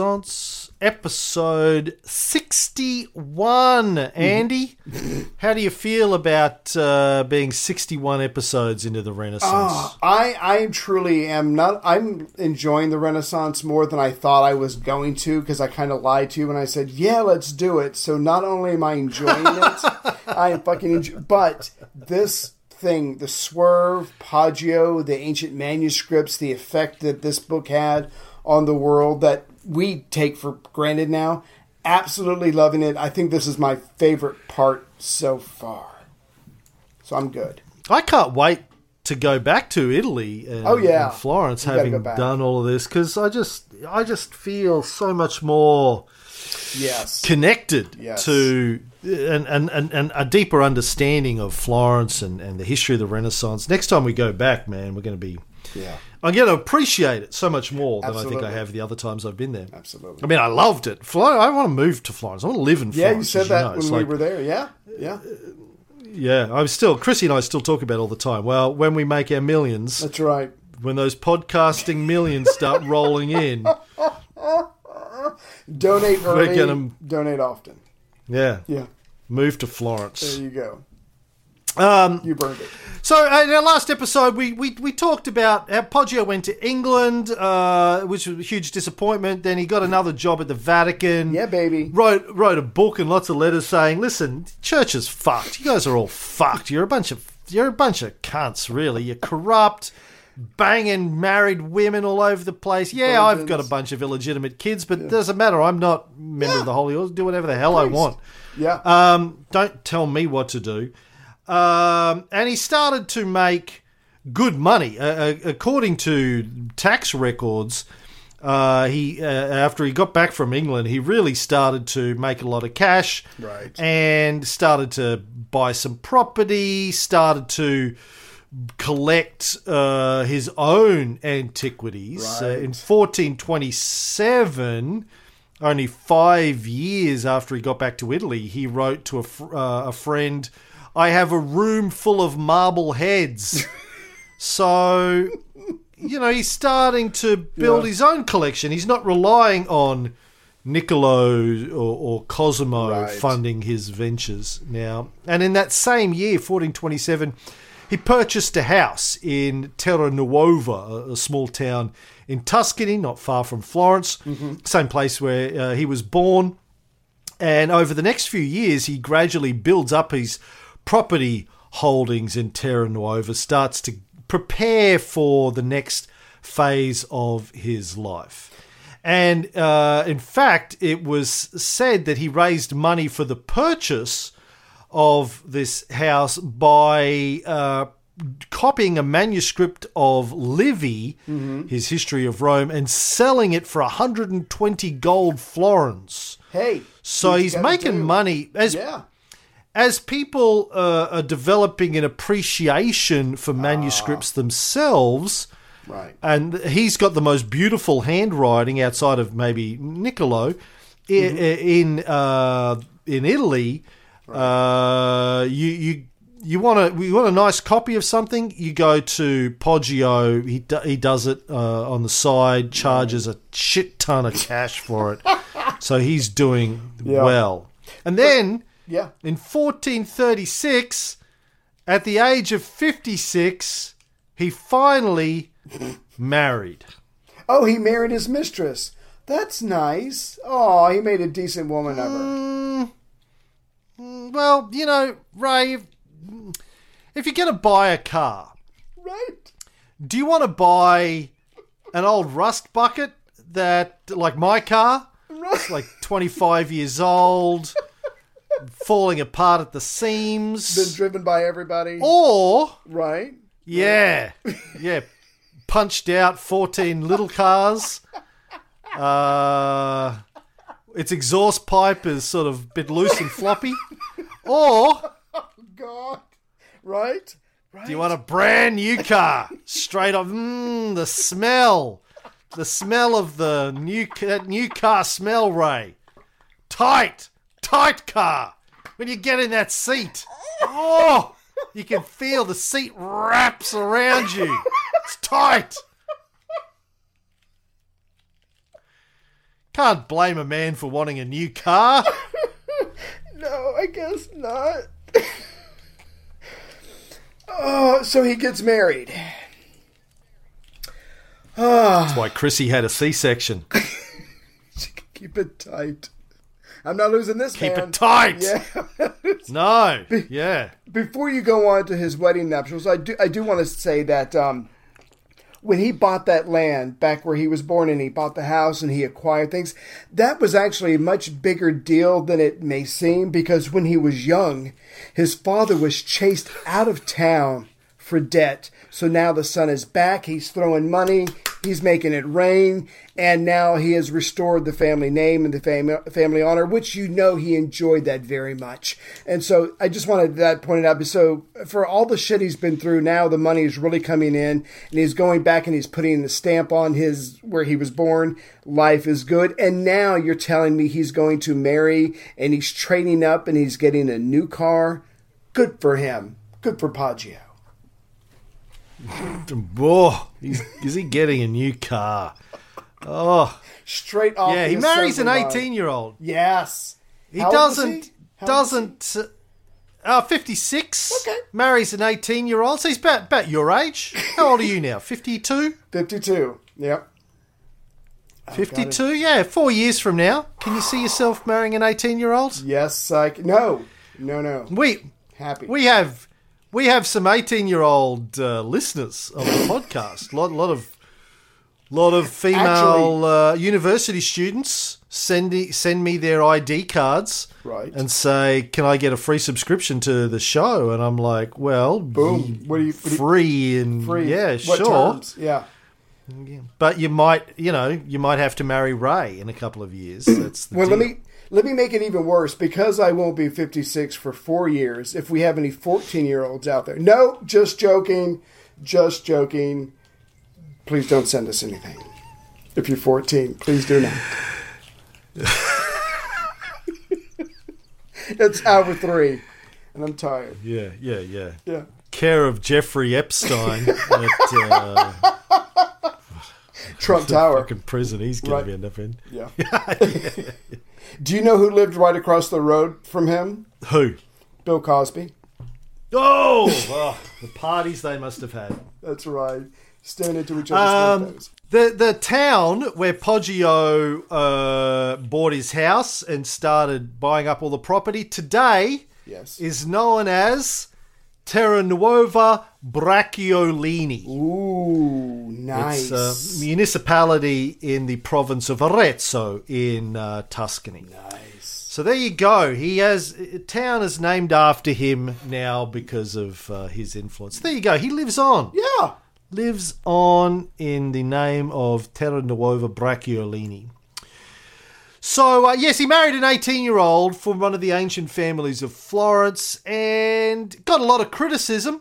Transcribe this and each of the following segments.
Renaissance episode 61. Andy, how do you feel about uh, being 61 episodes into the Renaissance? Oh, I I truly am not. I'm enjoying the Renaissance more than I thought I was going to because I kind of lied to you when I said, "Yeah, let's do it." So not only am I enjoying it, I am fucking enjoy. But this thing, the swerve, Poggio, the ancient manuscripts, the effect that this book had on the world that we take for granted now. Absolutely loving it. I think this is my favorite part so far. So I'm good. I can't wait to go back to Italy and, Oh, yeah. and Florence You having done all of this because I just I just feel so much more Yes. connected Yes. to and, and, and, and a deeper understanding of Florence and, and the history of the Renaissance. Next time we go back, man, we're going to be. Yeah. I'm going to appreciate it so much more than I think I have the other times I've been there. Absolutely. I mean, I loved it. I want to move to Florence. I want to live in Florence. Yeah, you said that know. when It's we like- were there. Yeah. Yeah. Yeah, I'm still. Chrissy and I still talk about it all the time. Well, when we make our millions, That's right. when those podcasting millions start rolling in, Donate early. gonna- Donate often. yeah, Yeah. move to Florence. There you go. Um, You burned it. So uh, in our last episode, we, we, we talked about how Poggio went to England, uh, which was a huge disappointment. Then he got another job at the Vatican. Yeah, baby. Wrote wrote a book and lots of letters saying, "Listen, church is fucked. You guys are all fucked. You're a bunch of you're a bunch of cunts. Really, you're corrupt." Banging married women all over the place. Yeah, I've got a bunch of illegitimate kids, but it doesn't matter. I'm not a member of the Holy Order. Do whatever the hell I want. Yeah. Um, don't tell me what to do. Um, and he started to make good money, uh, uh, according to tax records. Uh, he uh, after he got back from England, he really started to make a lot of cash, Right. And started to buy some property, started to collect uh, his own antiquities. Uh, Right. in 1427, only five years after he got back to Italy, he wrote to a, fr- uh, a friend, I have a room full of marble heads. so, you know, he's starting to build Yeah. his own collection. He's not relying on Niccolo or, or Cosimo Right. funding his ventures now. And in that same year, 1427, he purchased a house in Terra Nuova, a, small town in Tuscany, not far from Florence, same place where uh, he was born. And over the next few years, he gradually builds up his property holdings in Terra Nuova, starts to prepare for the next phase of his life. And uh, in fact, it was said that he raised money for the purchase of this house by uh, copying a manuscript of Livy, his History of Rome, and selling it for 120 gold florins. hey. So he's, making money as Yeah. As people uh, are developing an appreciation for Ah. manuscripts themselves. Right. And he's got the most beautiful handwriting outside of maybe Niccolo Mm-hmm. i- in uh, in Italy. Uh, you you you want a you want a nice copy of something? You go to Poggio. He do, he does it uh, on the side, charges a shit ton of cash for it. so he's doing Yeah. well. And then Yeah. in 1436, at the age of 56, he finally married. Oh, he married his mistress. That's nice. Oh, he made a decent woman of her. Mm, mm, well, you know, Ray, if, if you're going to buy a car, Right. do you want to buy an old rust bucket that, like my car, Right. like 25 years old, falling apart at the seams? Been driven by everybody. or, Right. yeah, yeah, punched out 14 little cars. Uh, its exhaust pipe is sort of a bit loose and floppy. Or God. Right. Right. do you want a brand new car? Straight up, mmm, the smell. The smell of the new, that new car smell, Ray. Tight, tight car. When you get in that seat, oh, you can feel the seat wraps around you. It's tight. Can't blame a man for wanting a new car. No, I guess not. oh, so he gets married. Oh. That's why Chrissy had a C-section. She could keep it tight. I'm not losing this Keep man. it tight. Yeah. No. Yeah. Before you go on to his wedding nuptials, I do I do want to say that um, when he bought that land back where he was born and he bought the house and he acquired things, that was actually a much bigger deal than it may seem because when he was young, his father was chased out of town for debt. So now the son is back. He's throwing money. He's making it rain. And now he has restored the family name and the family, family honor, which you know he enjoyed that very much. And so I just wanted that pointed out. So for all the shit he's been through, now the money is really coming in and he's going back and he's putting the stamp on his where he was born. Life is good. And now you're telling me he's going to marry and he's trading up and he's getting a new car. Good for him. Good for Poggio. Whoa. He's, is he getting a new car? Oh. Straight off. Yeah, he marries an 18 year old. Yes. He How doesn't, he? Old was he? doesn't, uh, uh, 56. Okay. Marries an 18 year old. So he's about, about your age. How old are you now? 52? 52. Yep. 52? Yeah, four years from now. Can you see yourself marrying an 18 year old? Yes, I c- no, no, no. We, Happy. we have. We have some eighteen-year-old uh, listeners of the podcast. lot, lot of, lot of female uh, university students send me, send me their ID cards, Right. and say, "Can I get a free subscription to the show?" And I'm like, "Well, Boom. What do you? What free and free? yeah, what sure." Terms? Yeah. But you might, you know, you might have to marry Ray in a couple of years. That's the Well, let me let me make it even worse because I won't be 56 for four years. If we have any 14 year olds out there, no, just joking, just joking. Please don't send us anything. If you're 14, please do not. it's hour three, and I'm tired. Yeah, yeah, yeah. Yeah. Care of Jeffrey Epstein at uh, Trump Tower. fucking prison he's going Right. to end up in. Yeah. Do you know who lived right across the road from him? Who? Bill Cosby. Oh, oh, the parties they must have had. That's right. Stand into each other's Um, windows. the the town where Poggio uh, bought his house and started buying up all the property today Yes. is known as Terra Nuova Bracciolini. Ooh, nice. It's a municipality in the province of Arezzo in uh, Tuscany. nice. So there you go. He has a town is named after him now because of uh, his influence. There you go. He lives on. Yeah. Lives on in the name of Terra Nuova Bracciolini. So uh, yes, he married an 18-year-old from one of the ancient families of Florence and got a lot of criticism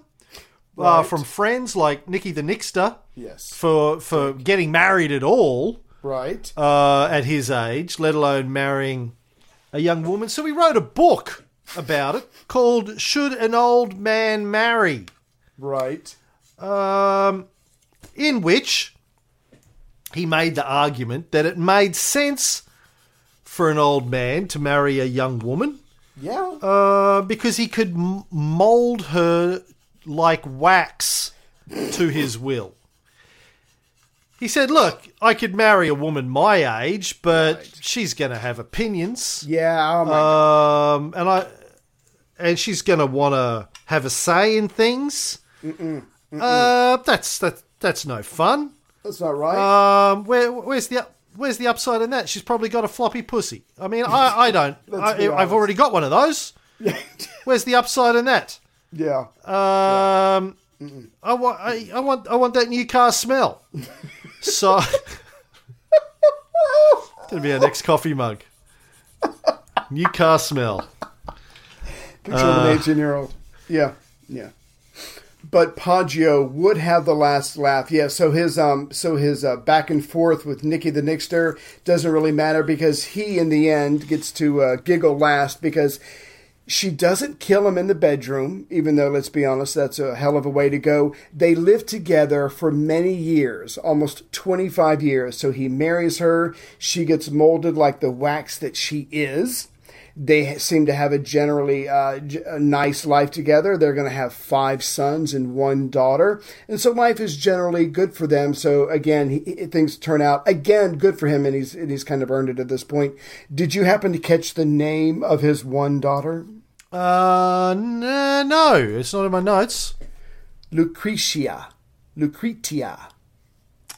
uh, Right. from friends like Nicky the Nixter Yes. for for getting married at all Right. uh, at his age, let alone marrying a young woman. So he wrote a book about it called "Should an Old Man Marry," Right. um, in which he made the argument that it made sense for an old man to marry a young woman Yeah. uh, because he could m- mold her like wax to his will. He said, Look, I could marry a woman my age, but Right. she's going to have opinions. yeah. Oh my. Um, and I, and she's going to want to have a say in things. Uh, that's that. That's no fun. That's not right. Um, where, where's the where's the upside in that? She's probably got a floppy pussy. I mean, I, I don't. I, I've already got one of those. Where's the upside in that? yeah. Um, I want, I, I want, I want that new car smell. So, gonna be our next coffee mug. New car smell. Picture of an 18 year old. Yeah. Yeah. But Poggio would have the last laugh. Yeah, so his um so his uh, back and forth with Nicky the Nixter doesn't really matter because he in the end gets to uh, giggle last because She doesn't kill him in the bedroom, even though, let's be honest, that's a hell of a way to go. They live together for many years, almost 25 years. So he marries her. She gets molded like the wax that she is. They seem to have a generally uh, a nice life together. They're going to have five sons and one daughter, and so life is generally good for them. So again, he, things turn out again good for him, and he's and he's kind of earned it at this point. Did you happen to catch the name of his one daughter? Uh, no, it's not in my notes. Lucretia. Lucretia.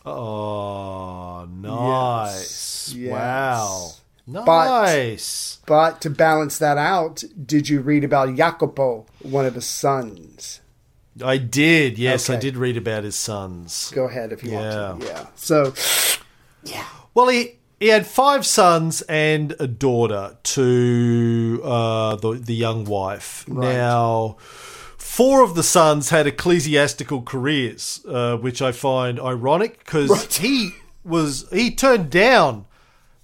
Oh, nice! Yes. Wow, nice. But to balance that out, did you read about Jacopo, one of his sons? I did. Yes, I did read about his sons. Go ahead if you want to. Yeah. So, yeah. Well, he he had five sons and a daughter to uh, the the young wife. Right. Now, four of the sons had ecclesiastical careers, uh, which I find ironic because Right. he was he turned down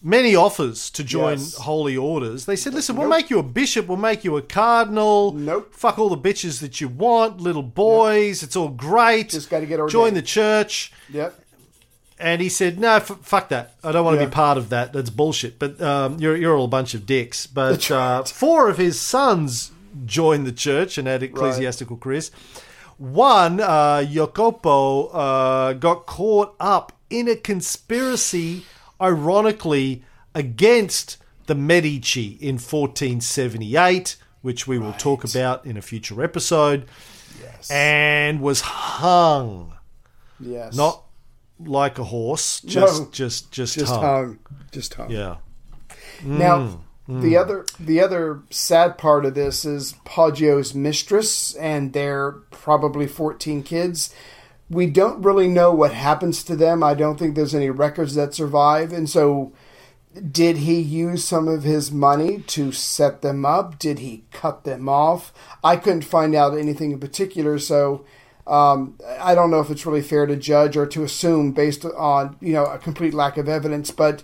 many offers to join Yes. holy orders. They said, "Listen, we'll Nope. make you a bishop, we'll make you a cardinal. Nope. Fuck all the bitches that you want, little boys. It's all great. Just gotta get ordained. join the church." yep. And he said, "No, f- fuck that. I don't want to Yeah. be part of that. That's bullshit. But um, you're you're all a bunch of dicks." But uh, four of his sons joined the church and had ecclesiastical careers. One, uh, Jacopo, uh, got caught up in a conspiracy, ironically, against the Medici in 1478, which we will talk about in a future episode, Yes. and was hung yes. not like a horse, just No. just just, just hung. hung. Just hung. Yeah. Now, Mm, the other the other sad part of this is Poggio's mistress and their probably 14 kids. We don't really know what happens to them. I don't think there's any records that survive. And so did he use some of his money to set them up? Did he cut them off? I couldn't find out anything in particular, so um, I don't know if it's really fair to judge or to assume based on you know a complete lack of evidence. But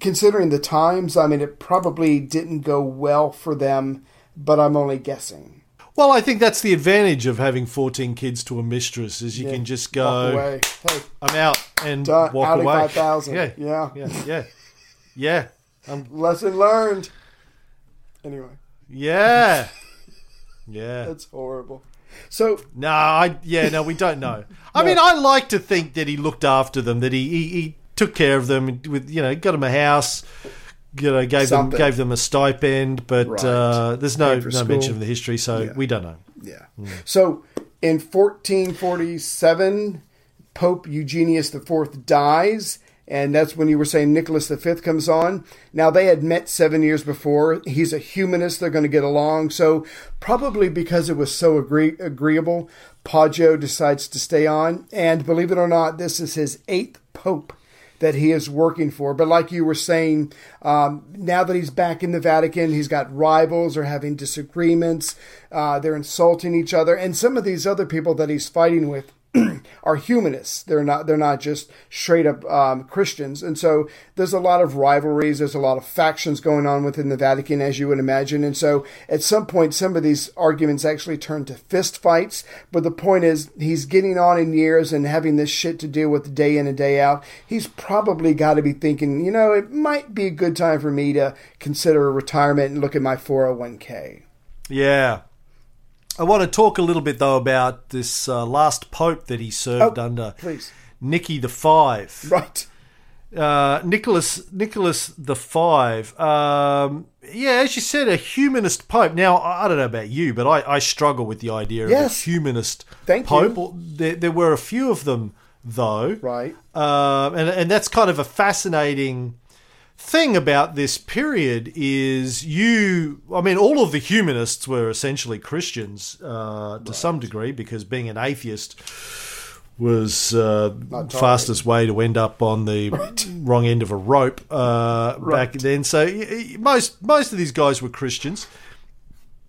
considering the times, I mean, it probably didn't go well for them. But I'm only guessing. Well, I think that's the advantage of having 14 kids to a mistress is you Yeah. can just go, away. Hey, I'm out and Done. walk Out of away. 5,000. Yeah. Yeah. Yeah. Yeah. Yeah. Um, lesson learned. Anyway, yeah. Yeah. that's horrible. So No, I yeah, no, we don't know. I mean, I like to think that he looked after them, that he he, he took care of them with you know, got them a house, you know, gave Something. them gave them a stipend, but Right. uh, there's no no mention of the history, so Yeah. we don't know. Yeah. So in 1447, Pope Eugenius IV dies, and that's when you were saying Nicholas V comes on. Now, they had met seven years before. He's a humanist. They're going to get along. So, probably because it was so agree- agreeable, Poggio decides to stay on. And believe it or not, this is his eighth pope that he is working for. But like you were saying, um, now that he's back in the Vatican, he's got rivals or having disagreements. Uh, they're insulting each other, and some of these other people that he's fighting with. are humanists. They're not. They're not just straight up um, Christians. And so there's a lot of rivalries. There's a lot of factions going on within the Vatican, as you would imagine. And so at some point, some of these arguments actually turn to fist fights. But the point is, he's getting on in years and having this shit to deal with day in and day out. He's probably got to be thinking, you know, it might be a good time for me to consider retirement and look at my 401k. Yeah. I want to talk a little bit though about this uh, last pope that he served Oh, under, please. Nicky the Five. Right. uh, Nicholas Nicholas the Five. Um, yeah, as you said, a humanist pope. Now, I don't know about you, but I, I struggle with the idea Yes. of a humanist Thank pope. you. There, there were a few of them, though, Right. um, and and that's kind of a fascinating thing about this period is you i mean all of the humanists were essentially christians uh, to some degree because being an atheist was uh, fastest way to end up on the wrong end of a rope uh, back then. So most most of these guys were christians.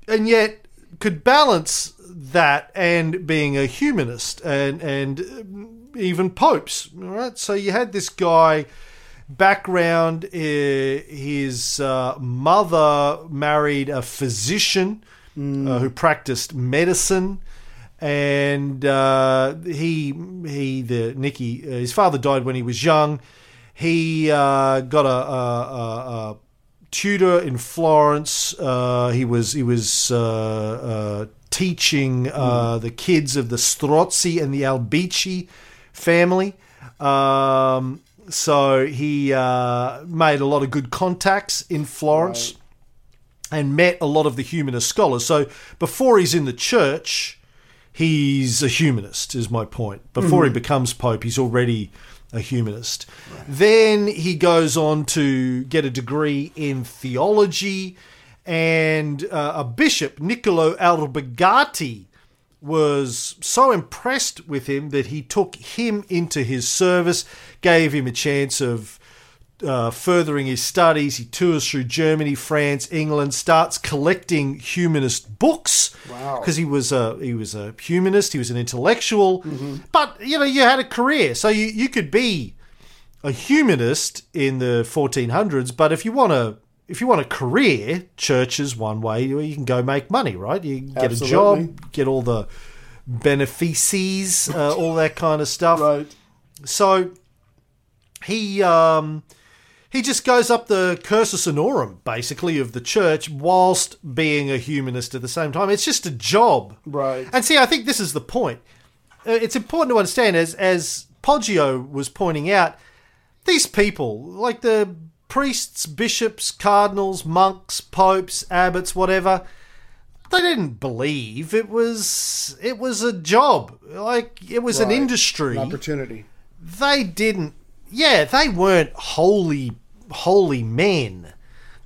And yet could balance that and being a humanist and and um, even popes all right? So you had this guy background: uh, his uh, mother married a physician uh, who practiced medicine, and uh, he he the Nicky uh, his father died when he was young. He uh, got a, a, a, a tutor in Florence. Uh, he was he was uh, uh, teaching uh, the kids of the Strozzi and the Albizzi family. Um, so he uh, made a lot of good contacts in Florence and met a lot of the humanist scholars. So before he's in the church, he's a humanist, is my point. Before he becomes Pope, he's already a humanist. Then he goes on to get a degree in theology, and uh, a bishop, Niccolo Albergati, was so impressed with him that he took him into his service, gave him a chance of uh, furthering his studies. He tours through Germany, France, England, starts collecting humanist books Wow. because he was a he was a humanist. He was an intellectual, but you know you had a career, so you you could be a humanist in the 1400s. But if you want to if you want a career, church is one way where you can go make money, right? You get Absolutely. a job, get all the benefices, uh, all that kind of stuff. Right. So he um, he just goes up the cursus honorum, basically, of the church, whilst being a humanist at the same time. It's just a job, Right. And see, I think this is the point. Uh, It's important to understand, as as Poggio was pointing out, these people, like the priests, bishops, cardinals, monks, popes, abbots, whatever, they didn't believe it was it was a job. Like it was an industry An opportunity. they didn't yeah they weren't holy holy men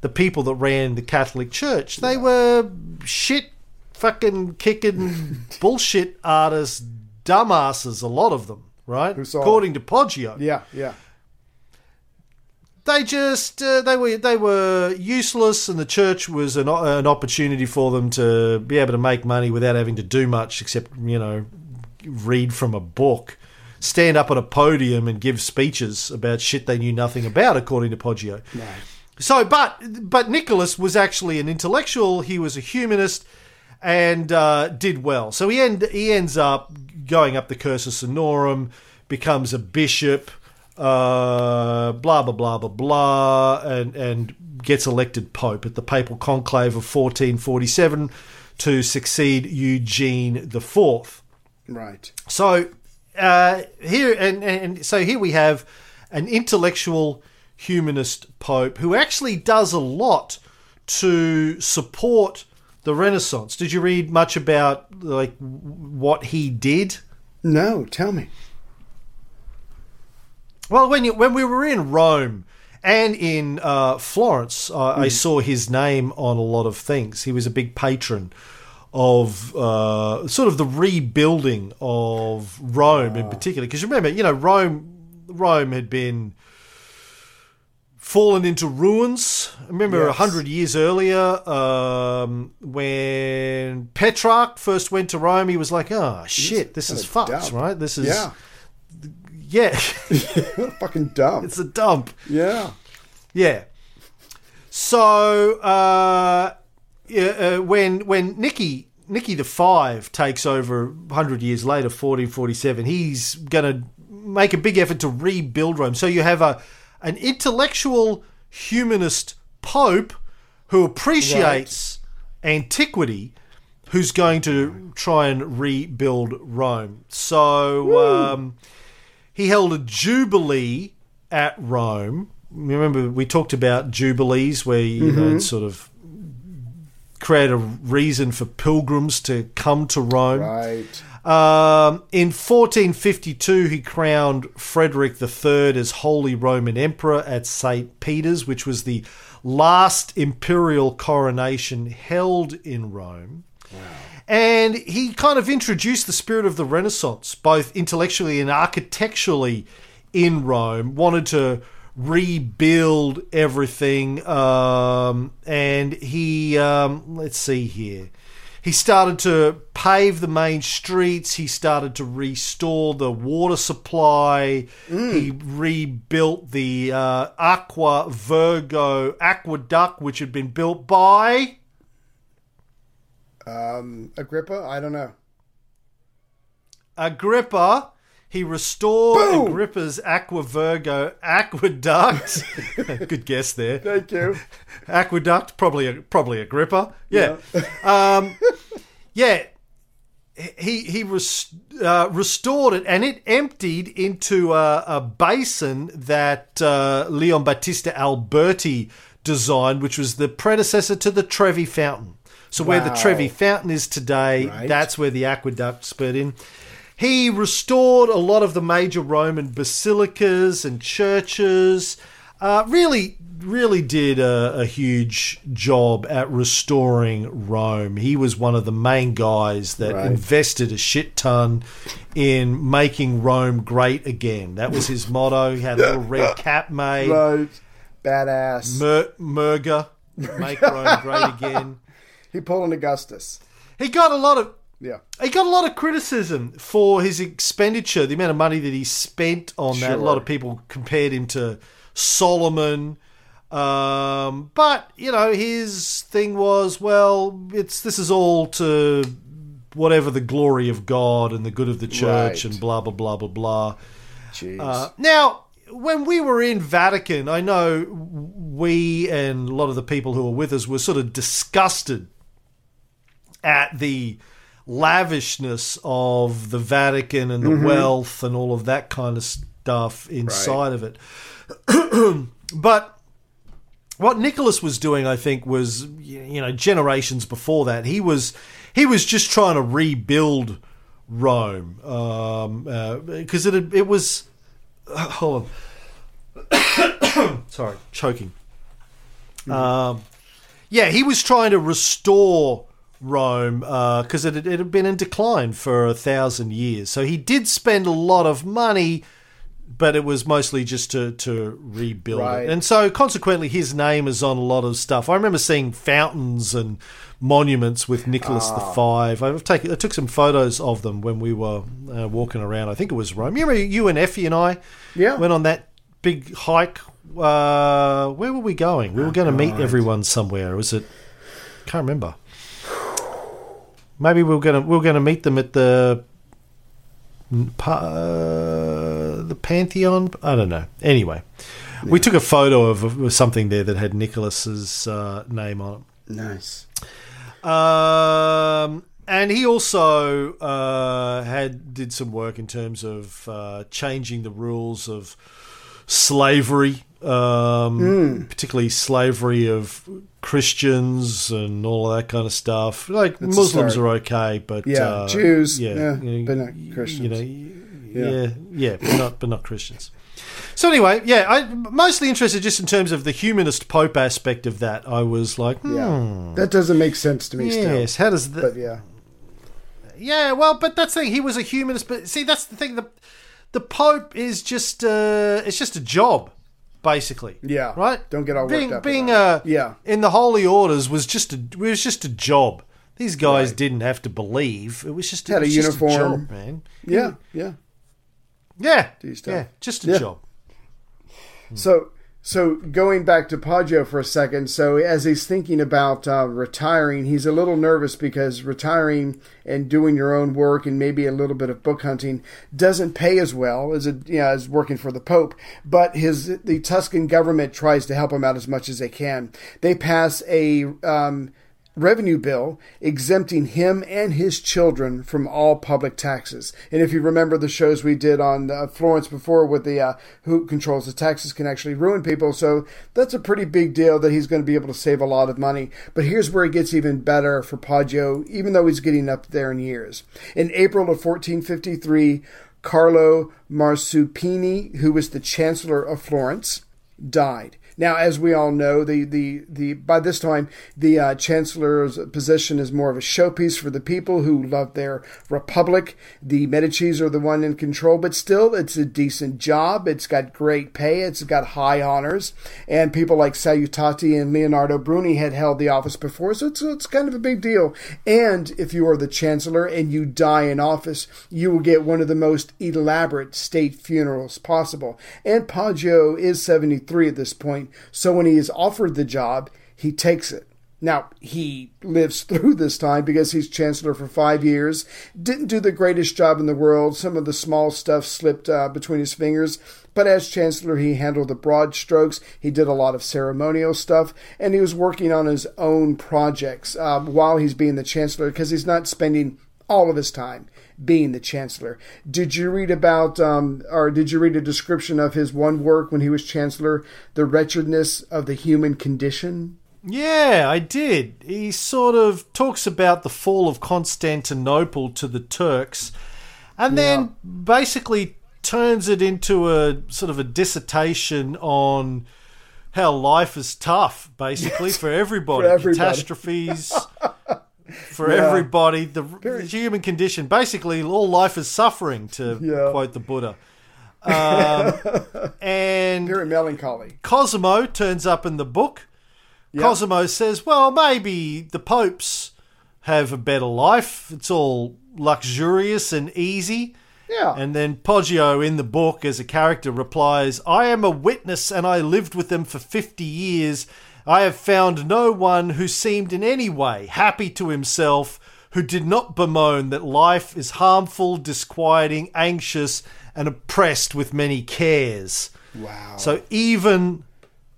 the people that ran the catholic church they were shit fucking kicking bullshit artists dumbasses a lot of them right according to poggio Yeah, yeah. They just uh, they were they were useless and the church was an, an opportunity for them to be able to make money without having to do much except you know read from a book stand up on a podium and give speeches about shit they knew nothing about according to Poggio. So but but Nicholas was actually an intellectual. He was a humanist and uh, did well. So he end, he ends up going up the cursus honorum becomes a bishop uh, blah blah blah blah blah, and and gets elected pope at the papal conclave of 1447 to succeed Eugene the Fourth. Right. So uh, here and, and so here we have an intellectual humanist pope who actually does a lot to support the Renaissance. Did you read much about like what he did? No, tell me. Well, when you, when we were in Rome and in uh, Florence, uh, I saw his name on a lot of things. He was a big patron of uh, sort of the rebuilding of Rome in particular. Because remember, you know, Rome Rome had been fallen into ruins. Remember, a Yes. hundred years earlier, um, when Petrarch first went to Rome, he was like, "Oh shit, this is fucked, dumb. right? This is Yeah. Yeah." Fucking dumb. It's a dump. yeah. Yeah. So uh, yeah, uh, when when Nicky Nicky the Five takes over hundred years later, fourteen forty seven, he's going to make a big effort to rebuild Rome. So you have a an intellectual humanist pope who appreciates antiquity. Who's going to try and rebuild Rome? So um, he held a jubilee at Rome. Remember, we talked about jubilees where you know sort of create a reason for pilgrims to come to Rome. Right. Um, in 1452, he crowned Frederick III as Holy Roman Emperor at St. Peter's, which was the last imperial coronation held in Rome. And he kind of introduced the spirit of the Renaissance, both intellectually and architecturally, in Rome. Wanted to rebuild everything, um, and he um, let's see here. he started to pave the main streets. He started to restore the water supply. He rebuilt the uh, Aqua Virgo aqueduct, which had been built by. Um, Agrippa, I don't know. Agrippa. He restored Boom! Agrippa's Aqua Virgo aqueduct. Good guess there. Thank you. Aqueduct, probably probably Agrippa. Yeah, um, yeah. He he res, uh, restored it, and it emptied into a, a basin that uh, Leon Battista Alberti designed, which was the predecessor to the Trevi Fountain. So where the Trevi Fountain is today, Right. that's where the aqueduct spurred in. He restored a lot of the major Roman basilicas and churches. Uh, really, really did a, a huge job at restoring Rome. He was one of the main guys that Right. invested a shit ton in making Rome great again. That was his motto. He had a little red cap made. Right. Badass. Mer- Murga, make Rome great again. He pulled an Augustus. He got a lot of Yeah. he got a lot of criticism for his expenditure, the amount of money that he spent on that. A lot of people compared him to Solomon. Um, but you know, his thing was, well, it's this is all to whatever the glory of God and the good of the church Right. and blah blah blah blah blah. Uh, now, when we were in Vatican, I know we and a lot of the people who were with us were sort of disgusted at the lavishness of the Vatican and the mm-hmm. wealth and all of that kind of stuff inside of it. but what Nicholas was doing, I think, was you know generations before that. He was he was just trying to rebuild Rome um, uh, because it had, it was. hold on, sorry, choking. Mm-hmm. Um, yeah, he was trying to restore Rome because it, had- it had been in decline for a thousand years. So he did spend a lot of money, but it was mostly just to, to rebuild Right. it. And so consequently, his name is on a lot of stuff. I remember seeing fountains and monuments with Nicholas the Five. I've taken, I took some photos of them when we were uh, walking around. I think it was Rome. You remember you and Effie and I Yeah. went on that big hike. Uh, where were we going? We were going to meet everyone somewhere. Was it? Can't remember. Maybe we're going to we were to meet them at the uh, the Pantheon. I don't know. Anyway, we took a photo of, something there that had Nicholas's uh, name on nice. it. Um, and he also uh, had did some work in terms of uh, changing the rules of slavery, um, particularly slavery of Christians and all of that kind of stuff. Like That's Muslims are okay, but Yeah, uh, Jews, yeah, yeah, you know, but not You Christians. know, yeah, yeah, but not but not Christians. So anyway, yeah, I'm mostly interested just in terms of the humanist pope aspect of that. I was like, hmm, Yeah. That doesn't make sense to me yes, still. how does that? But yeah. Yeah, well, but that's the thing. He was a humanist, but see, that's the thing. The the Pope is just uh, it's just a job, basically. Yeah. right. Don't get all worked being up being about uh. Yeah. in the holy orders was just a it was just a job. These guys Right. didn't have to believe. It was just Had it a just uniform. job, man. Yeah. Yeah. Yeah, yeah, just a Yeah. job. So, so going back to Poggio for a second. So, as he's thinking about uh, retiring, he's a little nervous because retiring and doing your own work and maybe a little bit of book hunting doesn't pay as well as it, you know, as working for the Pope. But his the Tuscan government tries to help him out as much as they can. They pass a um, revenue bill exempting him and his children from all public taxes. And if you remember the shows we did on uh, Florence before with the uh, who controls the taxes can actually ruin people. So that's a pretty big deal that he's going to be able to save a lot of money. But here's where it gets even better for Poggio, even though he's getting up there in years. In April of 1453, Carlo Marsupini, who was the chancellor of Florence, died. Now, as we all know, the the, the by this time the uh, chancellor's position is more of a showpiece for the people who love their republic. The Medici's are the one in control, but still, it's a decent job. It's got great pay. It's got high honors, and people like Salutati and Leonardo Bruni had held the office before, so it's, it's kind of a big deal. And if you are the chancellor and you die in office, you will get one of the most elaborate state funerals possible. And Poggio is 73 at this point, so when he is offered the job, he takes it. Now, he lives through this time because he's chancellor for five years. Didn't do the greatest job in the world. Some of the small stuff slipped uh, between his fingers. But as chancellor, he handled the broad strokes. He did a lot of ceremonial stuff. And he was working on his own projects um, while he's being the chancellor because he's not spending all of his time being the chancellor. Did you read about, um, or did you read a description of his one work when he was chancellor, The Wretchedness of the Human Condition? Yeah, I did. He sort of talks about the fall of Constantinople to the Turks and then yeah. basically turns it into a sort of a dissertation on how life is tough, basically, yes. for everybody. for everybody. Catastrophes. for yeah. everybody, the, the, human condition. Basically, all life is suffering, to yeah. quote the Buddha. Um, and very melancholy. Cosimo turns up in the book Yep. Cosimo says, well, maybe the popes have a better life. It's all luxurious and easy. Yeah. And then Poggio in the book, as a character, replies, I am a witness and I lived with them for 50 years. I have found no one who seemed in any way happy to himself, who did not bemoan that life is harmful, disquieting, anxious, and oppressed with many cares. Wow. So even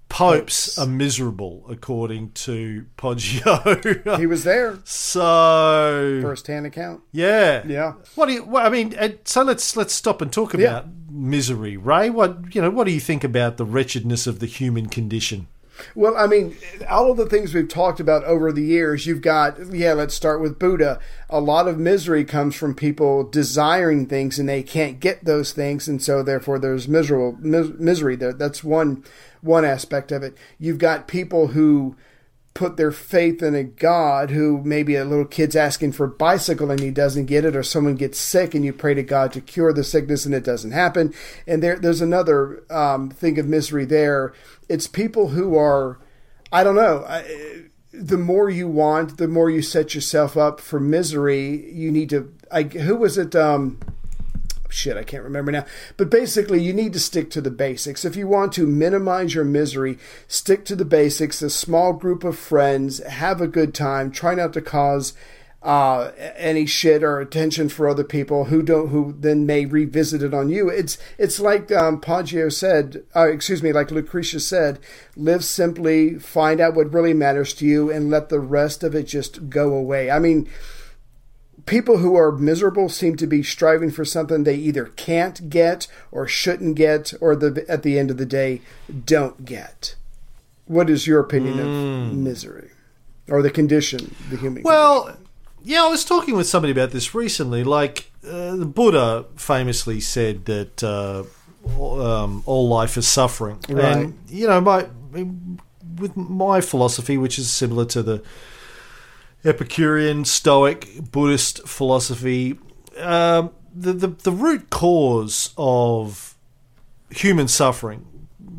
popes are miserable, according to Poggio. he was there. So first-hand account. Yeah, yeah. What do you? Well, I mean, uh, so let's let's stop and talk about yeah. misery, Ray. What you know? What do you think about the wretchedness of the human condition? Well, I mean, all of the things we've talked about over the years, you've got, yeah, let's start with Buddha. A lot of misery comes from people desiring things and they can't get those things. And so, therefore, there's miserable mis- misery there. That's one one aspect of it. You've got people who put their faith in a God who maybe a little kid's asking for a bicycle and he doesn't get it, or someone gets sick and you pray to God to cure the sickness and it doesn't happen. And there, there's another um, thing of misery there. It's people who are, I don't know. I, the more you want, the more you set yourself up for misery. You need to. I, who was it? Um, shit, I can't remember now. But basically, you need to stick to the basics. If you want to minimize your misery, stick to the basics. A small group of friends, have a good time. Try not to cause uh, any shit or attention for other people who don't, who then may revisit it on you. It's it's like um, Poggio said, uh, excuse me, like Lucretia said, live simply, find out what really matters to you, and let the rest of it just go away. I mean people who are miserable seem to be striving for something they either can't get or shouldn't get or the at the end of the day don't get what is your opinion mm. of hmm. misery or the condition the human well condition? Yeah i was talking with somebody about this recently like uh, the buddha famously said that uh, um, all life is suffering right. and you know my with my philosophy which is similar to the Epicurean, Stoic, Buddhist philosophy, um, the, the, the root cause of human suffering,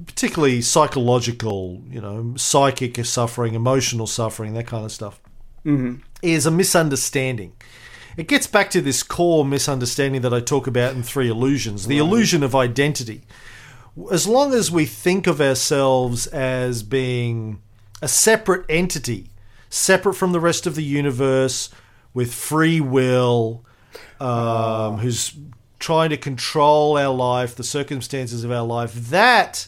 particularly psychological, you know, psychic suffering, emotional suffering, that kind of stuff, mm-hmm. Is a misunderstanding. It gets back to this core misunderstanding that I talk about in Three Illusions the right. illusion of identity. As long as we think of ourselves as being a separate entity separate from the rest of the universe, with free will, um, who's trying to control our life, the circumstances of our life. That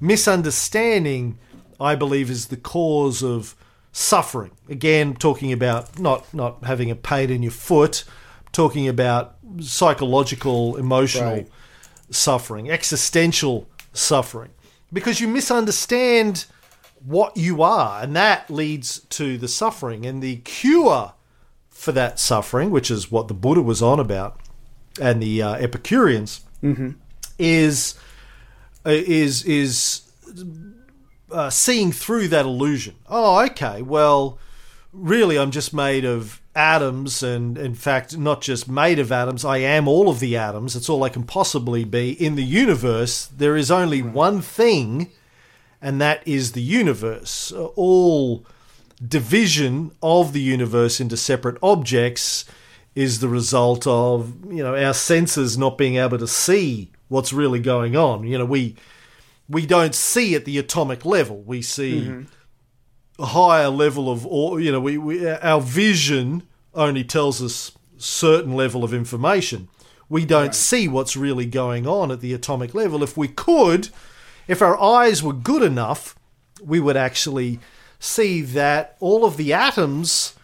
misunderstanding, I believe, is the cause of suffering. Again, talking about not not having a pain in your foot, talking about psychological, emotional right. suffering, existential suffering, because you misunderstand what you are, and that leads to the suffering. And the cure for that suffering, which is what the Buddha was on about, and the uh, Epicureans, mm-hmm. is uh, is is uh, seeing through that illusion. Oh, okay. Well, really, I'm just made of atoms, and in fact, not just made of atoms. I am all of the atoms. It's all I can possibly be in the universe. There is only right. one thing, and that is the universe. All division of the universe into separate objects is the result of you know our senses not being able to see what's really going on. You know, we we don't see at the atomic level. We see mm-hmm. a higher level of, you know, we, we our vision only tells us certain level of information. We don't right. see what's really going on at the atomic level. If we could, if our eyes were good enough, we would actually see that all of the atoms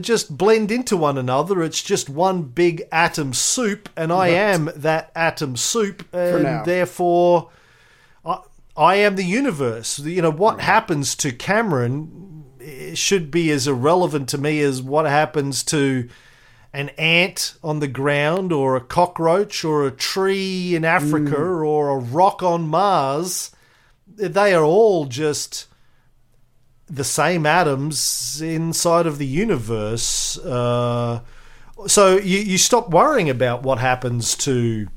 just blend into one another. It's just one big atom soup, and I am that atom soup, and therefore I, am the universe. You know what happens to Cameron should be as irrelevant to me as what happens to an ant on the ground, or a cockroach, or a tree in Africa, mm. or a rock on Mars. They are all just the same atoms inside of the universe. Uh, so you, you stop worrying about what happens to,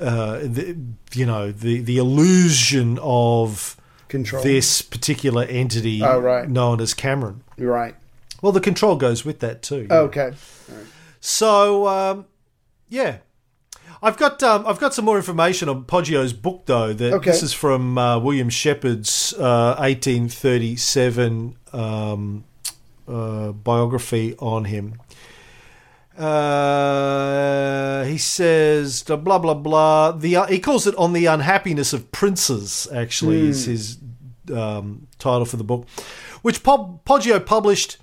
uh, the, you know, the, the illusion of control this particular entity oh, right. known as Cameron. Right. Well, the control goes with that too. okay. Right. So, um, yeah, I've got um, I've got some more information on Poggio's book though. That okay. this is from uh, William Shepherd's uh, 1837 um, uh, biography on him. Uh, he says blah blah blah. The uh, he calls it on the unhappiness of princes. Actually, mm. is hmm. his um, title for the book, which Poggio published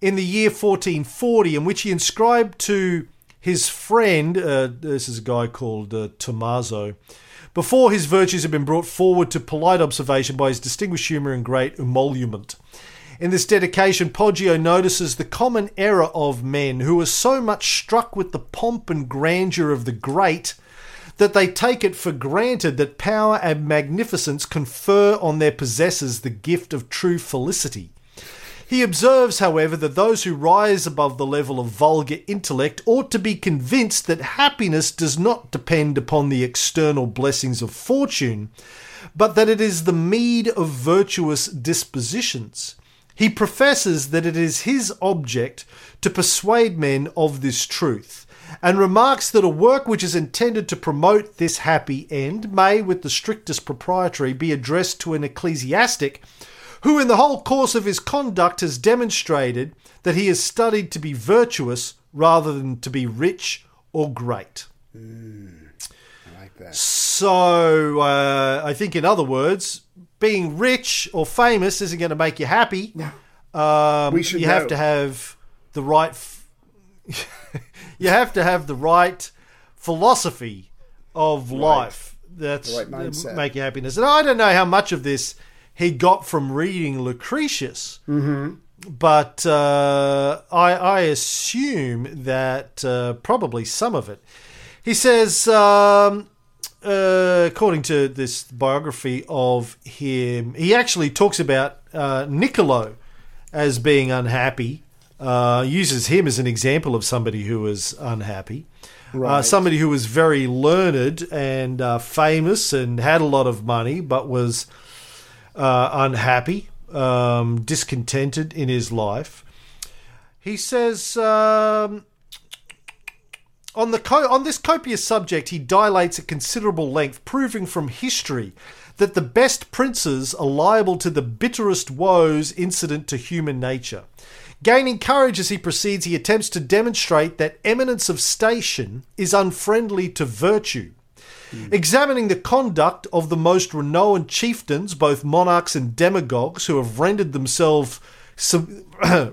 in the year 1440, in which he inscribed to his friend, uh, this is a guy called uh, Tommaso, before his virtues had been brought forward to polite observation by his distinguished humour and great emolument. In this dedication, Poggio notices the common error of men who are so much struck with the pomp and grandeur of the great that they take it for granted that power and magnificence confer on their possessors the gift of true felicity. He observes, however, that those who rise above the level of vulgar intellect ought to be convinced that happiness does not depend upon the external blessings of fortune, but that it is the meed of virtuous dispositions. He professes that it is his object to persuade men of this truth, and remarks that a work which is intended to promote this happy end may, with the strictest propriety, be addressed to an ecclesiastic who in the whole course of his conduct has demonstrated that he has studied to be virtuous rather than to be rich or great. Mm, I like that. So, uh, I think, in other words, being rich or famous isn't going to make you happy. No. Um, we should you know. have to have the right. F- you have to have the right philosophy of right. life. That's right make you happiness. And I don't know how much of this he got from reading Lucretius. Mm-hmm. But uh, I, I, assume that uh, probably some of it. He says, um, uh, according to this biography of him, he actually talks about uh, Niccolo as being unhappy, uh, uses him as an example of somebody who was unhappy. Uh, right. somebody who was very learned and famous and had a lot of money, but was uh, unhappy, um, discontented in his life. He says um, on the co- on this copious subject, he dilates at considerable length, proving from history that the best princes are liable to the bitterest woes incident to human nature. Gaining courage as he proceeds, he attempts to demonstrate that eminence of station is unfriendly to virtue Mm. Examining the conduct of the most renowned chieftains, both monarchs and demagogues, who have rendered themselves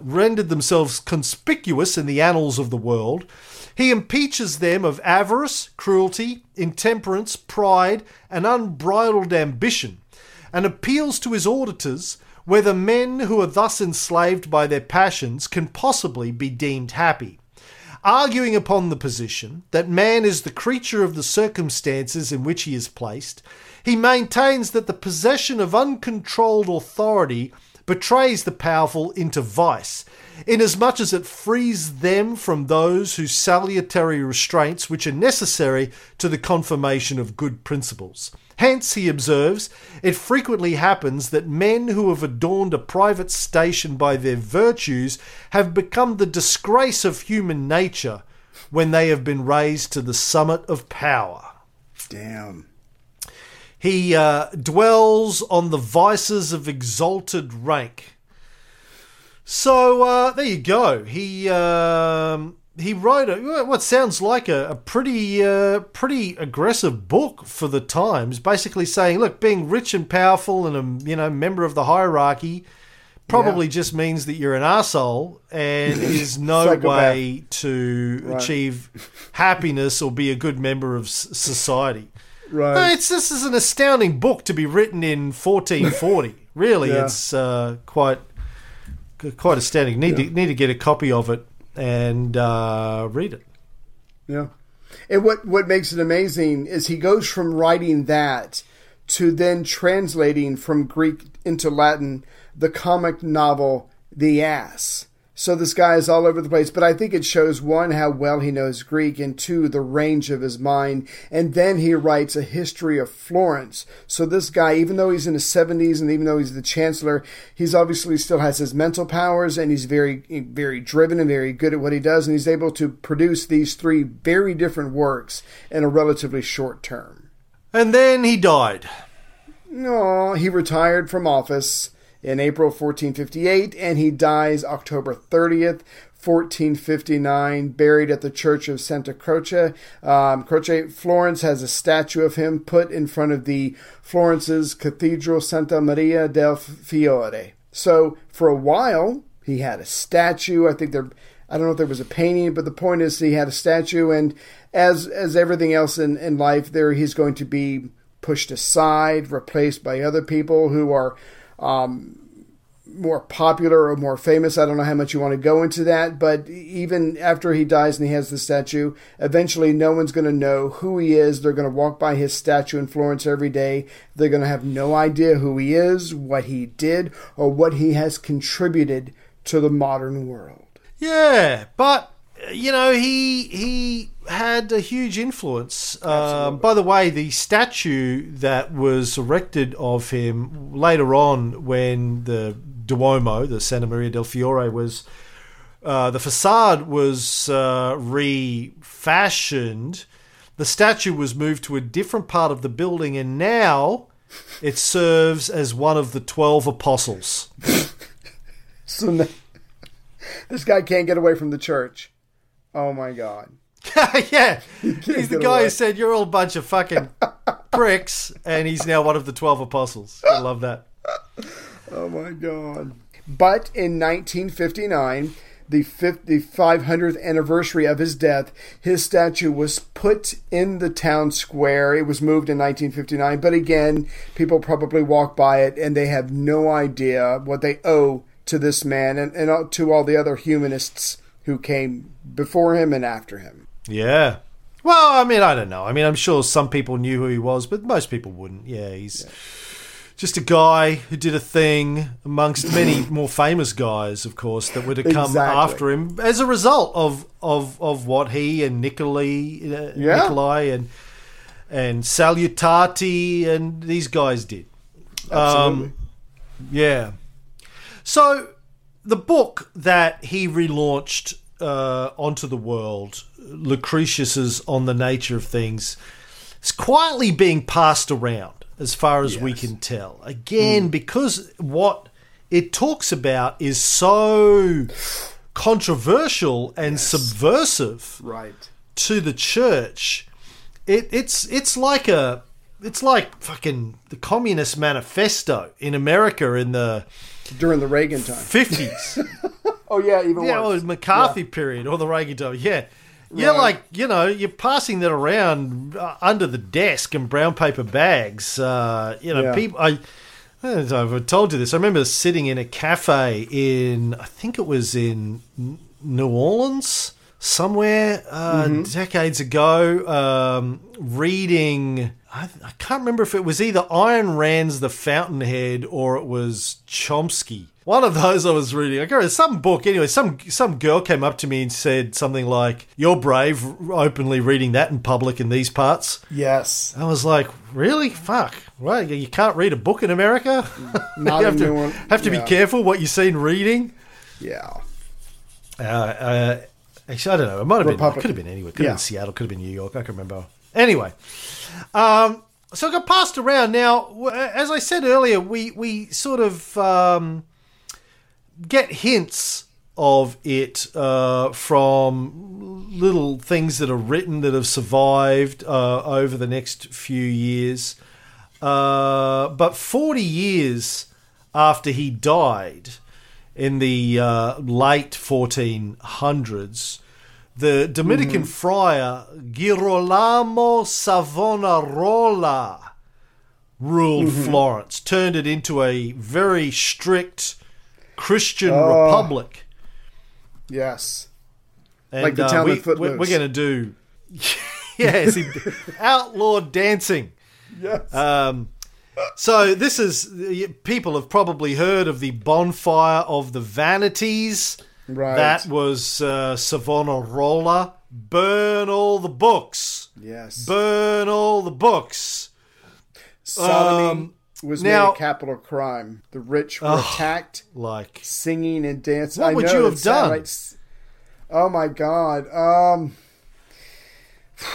rendered themselves conspicuous in the annals of the world, he impeaches them of avarice, cruelty, intemperance, pride, and unbridled ambition, and appeals to his auditors whether men who are thus enslaved by their passions can possibly be deemed happy. Arguing upon the position that man is the creature of the circumstances in which he is placed, he maintains that the possession of uncontrolled authority betrays the powerful into vice, inasmuch as it frees them from those whose salutary restraints which are necessary to the confirmation of good principles. Hence, he observes, it frequently happens that men who have adorned a private station by their virtues have become the disgrace of human nature when they have been raised to the summit of power. Damn. He uh, dwells on the vices of exalted rank. So uh, there you go. He um, he wrote a, what sounds like a, a pretty uh, pretty aggressive book for the times, basically saying, look, being rich and powerful and a you know member of the hierarchy probably Yeah. just means that you're an asshole and is no way to Right. achieve happiness or be a good member of society. Right. No, it's this is an astounding book to be written in 1440. Really, Yeah. it's uh, quite quite astounding. Need to need to get a copy of it and uh, read it. Yeah. And what, what makes it amazing is he goes from writing that to then translating from Greek into Latin the comic novel The Ass. So this guy is all over the place, but I think it shows one how well he knows Greek and two the range of his mind. And then he writes a history of Florence. So this guy, even though he's in his 70s and even though he's the chancellor, he's obviously still has his mental powers and he's very very driven and very good at what he does and he's able to produce these three very different works in a relatively short term. And then he died. No, he retired from office in April 1458 and he dies October 30th, 1459, buried at the Church of Santa Croce. Um, Croce, Florence has a statue of him put in front of the Florence's Cathedral Santa Maria del Fiore. So for a while, he had a statue. I think there, I don't know if there was a painting, but the point is he had a statue, and as as everything else in, in life, there he's going to be pushed aside, replaced by other people who are um, more popular or more famous. I don't know how much you want to go into that, but even after he dies and he has the statue, eventually no one's going to know who he is. They're going to walk by his statue in Florence every day. They're going to have no idea who he is, what he did, or what he has contributed to the modern world. Yeah, but you know he he had a huge influence. Um, by the way, the statue that was erected of him later on, when the Duomo, the Santa Maria del Fiore, was uh, the facade was uh, refashioned. The statue was moved to a different part of the building, and now it serves as one of the twelve apostles. So this guy can't get away from the church. Oh my God. yeah, he's the guy away. who said you're all a bunch of fucking pricks, and he's now one of the twelve apostles. I love that. Oh my God. But in 1959, the, fifth, the 500th anniversary of his death, his statue was put in the town square. It was moved in 1959, but again, people probably walk by it and they have no idea what they owe to this man and, and to all the other humanists who came before him and after him. Yeah. Well, I mean, I don't know. I mean, I'm sure some people knew who he was, but most people wouldn't. Yeah, he's just a guy who did a thing amongst many more famous guys, of course, that would have come Exactly. after him as a result of of of what he and Nicolai, uh, Yeah. Nikolai and and Salutati and these guys did. Absolutely. Um, yeah. So the book that he relaunched uh, onto the world, Lucretius's On the Nature of Things, is quietly being passed around as far as we can tell. Again, hmm. because what it talks about is so controversial and subversive right. to the church, it, it's it's like a it's like fucking the Communist Manifesto in America in the During the Reagan time. fifties, Oh, yeah, even yeah, or worse. McCarthy period or the Reagan time, yeah. You're Right. like, you know, you're passing that around uh, under the desk in brown paper bags. Uh, you know, Yeah. people. I, I don't know if I've told you this. I remember sitting in a cafe in, I think it was in New Orleans, somewhere uh, decades ago, um, reading. I, I can't remember if it was either Ayn Rand's The Fountainhead or it was Chomsky. One of those I was reading. I can't remember some book. Anyway, some some girl came up to me and said something like, "You're brave, openly reading that in public in these parts." Yes. I was like, "Really? Fuck! Well, you can't read a book in America. Not you have to have to Yeah. be careful what you're seen reading." Yeah. Uh, uh, actually, I don't know. It might have been. It could have been anywhere. Could have Yeah. been Seattle. Could have been New York. I can remember. Anyway, um, so it got passed around. Now, as I said earlier, we we sort of um, get hints of it uh, from little things that are written that have survived uh, over the next few years. Uh, but 40 years after he died in the uh, late 1400s, the Dominican friar Girolamo Savonarola ruled Florence, turned it into a very strict Christian Oh. republic. Yes. And, Like the uh, we, of Footloose. We're, going to do, yes, he- outlaw dancing. Yes. Um, so this is people have probably heard of the bonfire of the vanities. Right. That was uh, Savonarola. Burn all the books. yes. Burn all the books. Sodomy um, was now- made a capital crime. The rich were attacked, Like singing and dancing. What I would know, you have done? like oh my god. Um,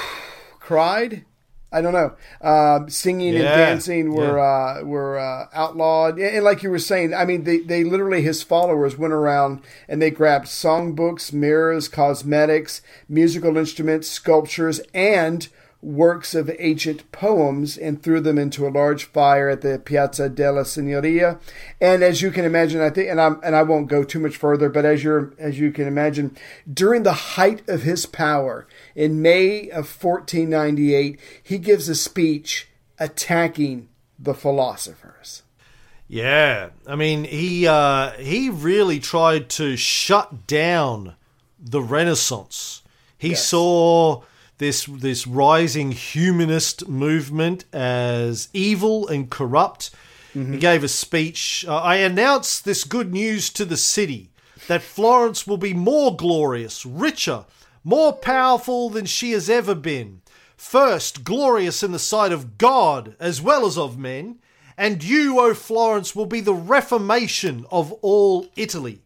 cried. I don't know. Um, singing and dancing were uh, were uh, outlawed, and, and like you were saying, I mean, they, they literally his followers went around and they grabbed songbooks, mirrors, cosmetics, musical instruments, sculptures, and works of ancient poems and threw them into a large fire at the Piazza della Signoria. And as you can imagine, I think, and I'm and I won't go too much further, but as you're as you can imagine, during the height of his power in May of 1498, he gives a speech attacking the philosophers. Yeah, I mean he uh, he really tried to shut down the Renaissance. He Yes. saw this this rising humanist movement as evil and corrupt. He gave a speech. Uh, I announce this good news to the city that Florence will be more glorious, richer, more powerful than she has ever been. First, glorious in the sight of God as well as of men. And you, O Florence, will be the reformation of all Italy.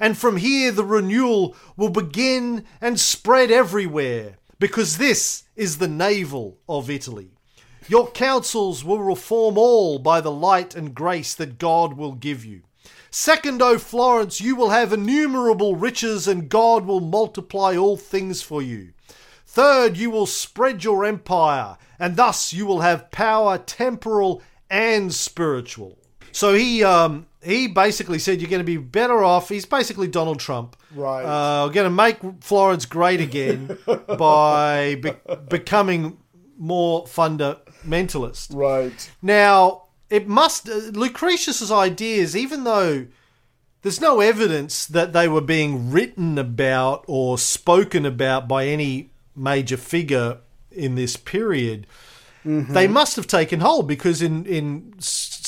And from here, the renewal will begin and spread everywhere, because this is the navel of Italy. Your counsels will reform all by the light and grace that God will give you. Second, O Florence, you will have innumerable riches, and God will multiply all things for you. Third, you will spread your empire, and thus you will have power temporal and spiritual. So he um, he basically said you're going to be better off. He's basically Donald Trump. Right. Uh, we're going to make Florence great again by be- becoming more fundamentalist. Right. Now, it must uh, Lucretius's ideas, even though there's no evidence that they were being written about or spoken about by any major figure in this period, they must have taken hold because in in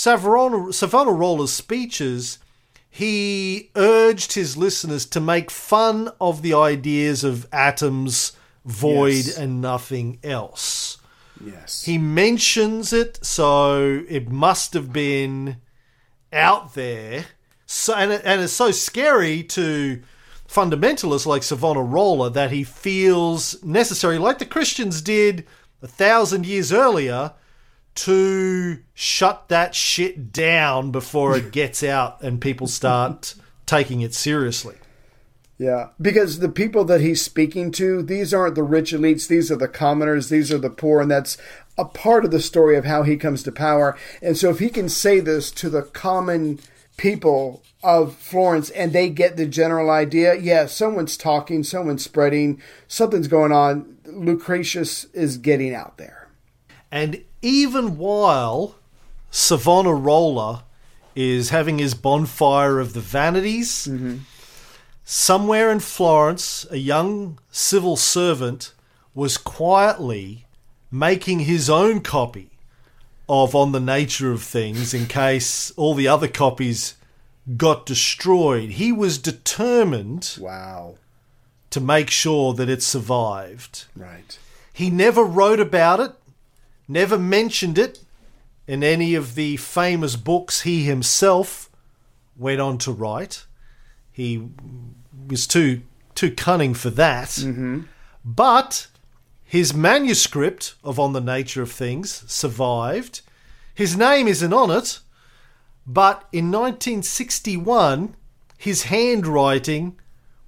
Savonarola, Savonarola's speeches, he urged his listeners to make fun of the ideas of atoms, void, Yes. and nothing else. Yes. He mentions it, so it must have been out there. So, and, it, and it's so scary to fundamentalists like Savonarola that he feels necessary, like the Christians did a thousand years earlier, to shut that shit down before it gets out and people start taking it seriously. Yeah, because the people that he's speaking to, these aren't the rich elites, these are the commoners, these are the poor, and that's a part of the story of how he comes to power. And so if he can say this to the common people of Florence and they get the general idea, yeah, someone's talking, someone's spreading, something's going on, Lucretius is getting out there. And even while Savonarola is having his bonfire of the vanities, mm-hmm. somewhere in Florence, a young civil servant was quietly making his own copy of On the Nature of Things in case all the other copies got destroyed. He was determined Wow. to make sure that it survived. Right. He never wrote about it, never mentioned it in any of the famous books he himself went on to write. He was too too cunning for that. Mm-hmm. But his manuscript of On the Nature of Things survived. His name isn't on it, but in 1961, his handwriting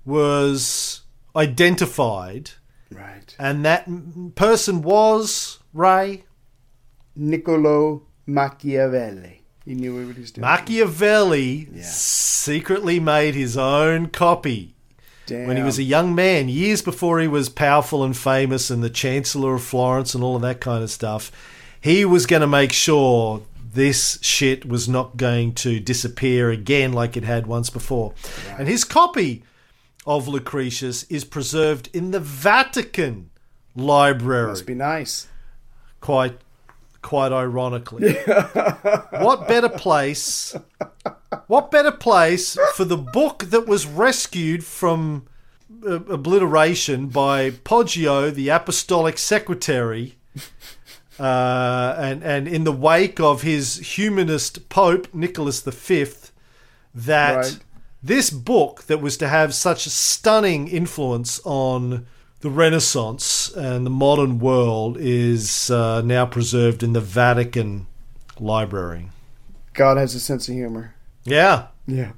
was identified, Right. and that person was Ray Niccolo Machiavelli. He knew what he was doing. Machiavelli. Yeah. Secretly made his own copy Damn. when he was a young man, years before he was powerful and famous and the Chancellor of Florence and all of that kind of stuff. He was going to make sure this shit was not going to disappear again like it had once before. And his copy of Lucretius is preserved in the Vatican Library Must be nice. quite quite ironically. what better place what better place for the book that was rescued from uh, obliteration by Poggio, the apostolic secretary, uh, and and in the wake of his humanist pope Nicholas V, that Right. this book that was to have such a stunning influence on the Renaissance and the modern world is uh, now preserved in the Vatican Library. God has a sense of humor. Yeah. Yeah.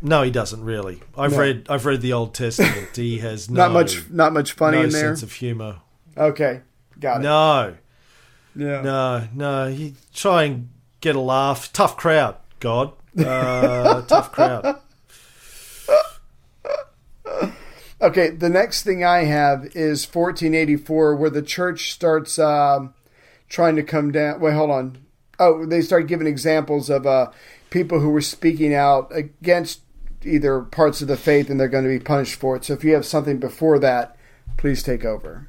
No, he doesn't really. I've No. read I've read the Old Testament. He has no, not much. Not much funny no in there. sense of humor. okay. Got it. No, Yeah. no, no. You try and get a laugh. Tough crowd, God. Uh, tough crowd. Okay, the next thing I have is 1484, where the church starts um, trying to come down. Wait, hold on. Oh, they start giving examples of uh, people who were speaking out against either parts of the faith and they're going to be punished for it. So if you have something before that, please take over.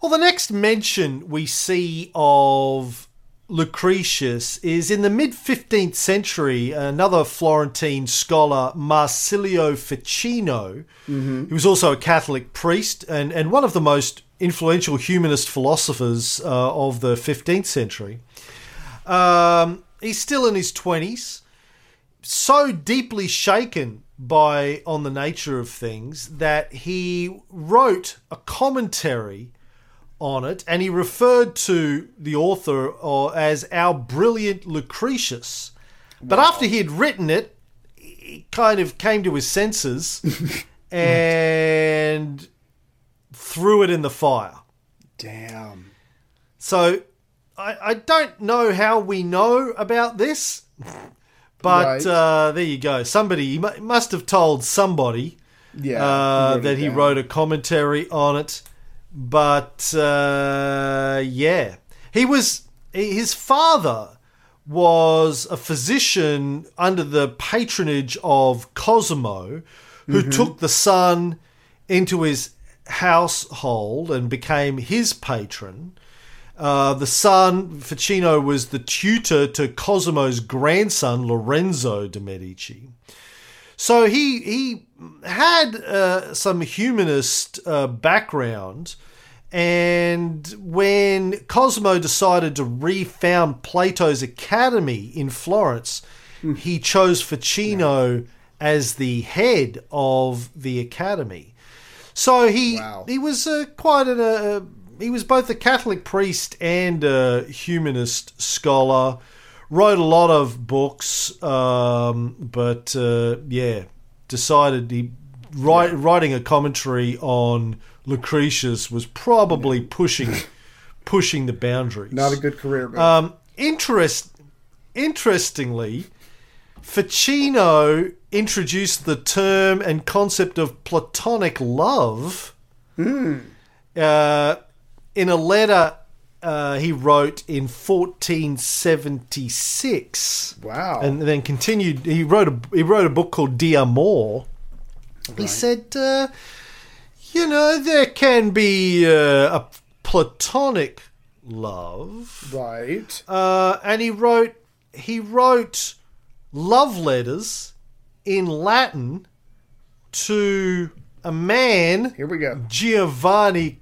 Well, the next mention we see of Lucretius is in the mid 15th century. Another Florentine scholar, Marsilio Ficino, he was also a Catholic priest and, and one of the most influential humanist philosophers uh, of the 15th century. Um, he's still in his 20s, so deeply shaken by On the Nature of Things that he wrote a commentary on it and he referred to the author uh, as our brilliant Lucretius. But after he had written it, he kind of came to his senses and threw it in the fire. Damn. So I, I don't know how we know about this, but Right. uh, there you go. Somebody must have told somebody Yeah. uh, that he down. wrote a commentary on it. But uh, yeah, he was his father was a physician under the patronage of Cosimo, who Mm-hmm. took the son into his household and became his patron. Uh, the son, Ficino, was the tutor to Cosimo's grandson, Lorenzo de' Medici. So he he had uh, some humanist uh, background, and when Cosimo decided to refound Plato's Academy in Florence, he chose Ficino as the head of the academy. So he Wow. he was uh, quite a uh, he was both a Catholic priest and a humanist scholar. Wrote a lot of books, um, but uh, yeah, decided he write, writing a commentary on Lucretius was probably pushing pushing the boundaries. Not a good career, Um, interest, interestingly, Ficino introduced the term and concept of platonic love uh, in a letter uh, he wrote in 1476 wow. and then continued. He wrote a he wrote a book called De Amor, He said, uh, you know, there can be uh, a platonic love, Right. uh, and he wrote he wrote love letters in Latin to a man Here we go. Giovanni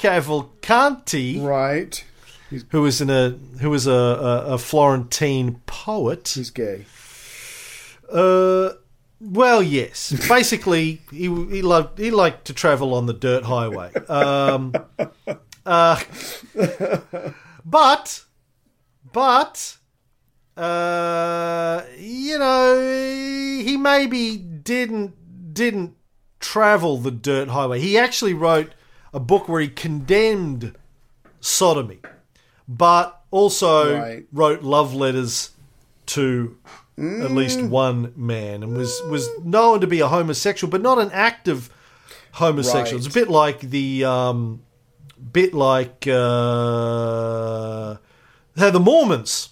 Cavalcanti, Right. who was in a who was a, a, a Florentine poet. He's gay. Uh, well, yes. Basically, he he loved he liked to travel on the dirt highway. Um, uh, but but uh, you know, he maybe didn't didn't travel the dirt highway. He actually wrote a book where he condemned sodomy, but also Right. wrote love letters to at least one man and was was known to be a homosexual, but not an active homosexual. It's a bit like the um, bit like uh, the Mormons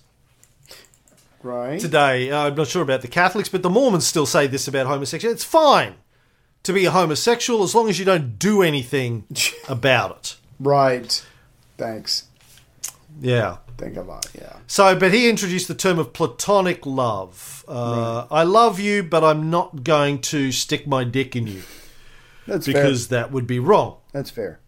Right. today. Uh, I'm not sure about the Catholics, but the Mormons still say this about homosexuality. It's fine to be a homosexual as long as you don't do anything about it. Right. Thanks. Yeah. Think about yeah. So, but he introduced the term of platonic love. Uh, I love you, but I'm not going to stick my dick in you That's fair. because that would be wrong. That's fair.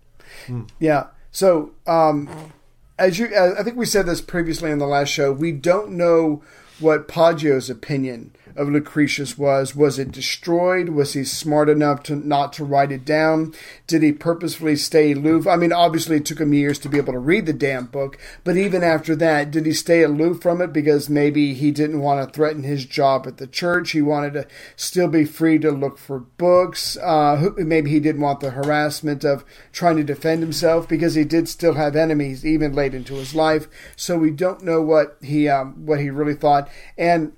Yeah. So, um, as you, as I think we said this previously in the last show. We don't know what Poggio's opinion of Lucretius was. Was it destroyed? Was he smart enough to not to write it down? Did he purposefully stay aloof? I mean, obviously, it took him years to be able to read the damn book. But even after that, did he stay aloof from it because maybe he didn't want to threaten his job at the church? He wanted to still be free to look for books. Uh, maybe he didn't want the harassment of trying to defend himself because he did still have enemies even late into his life. So we don't know what he um, what he really thought. And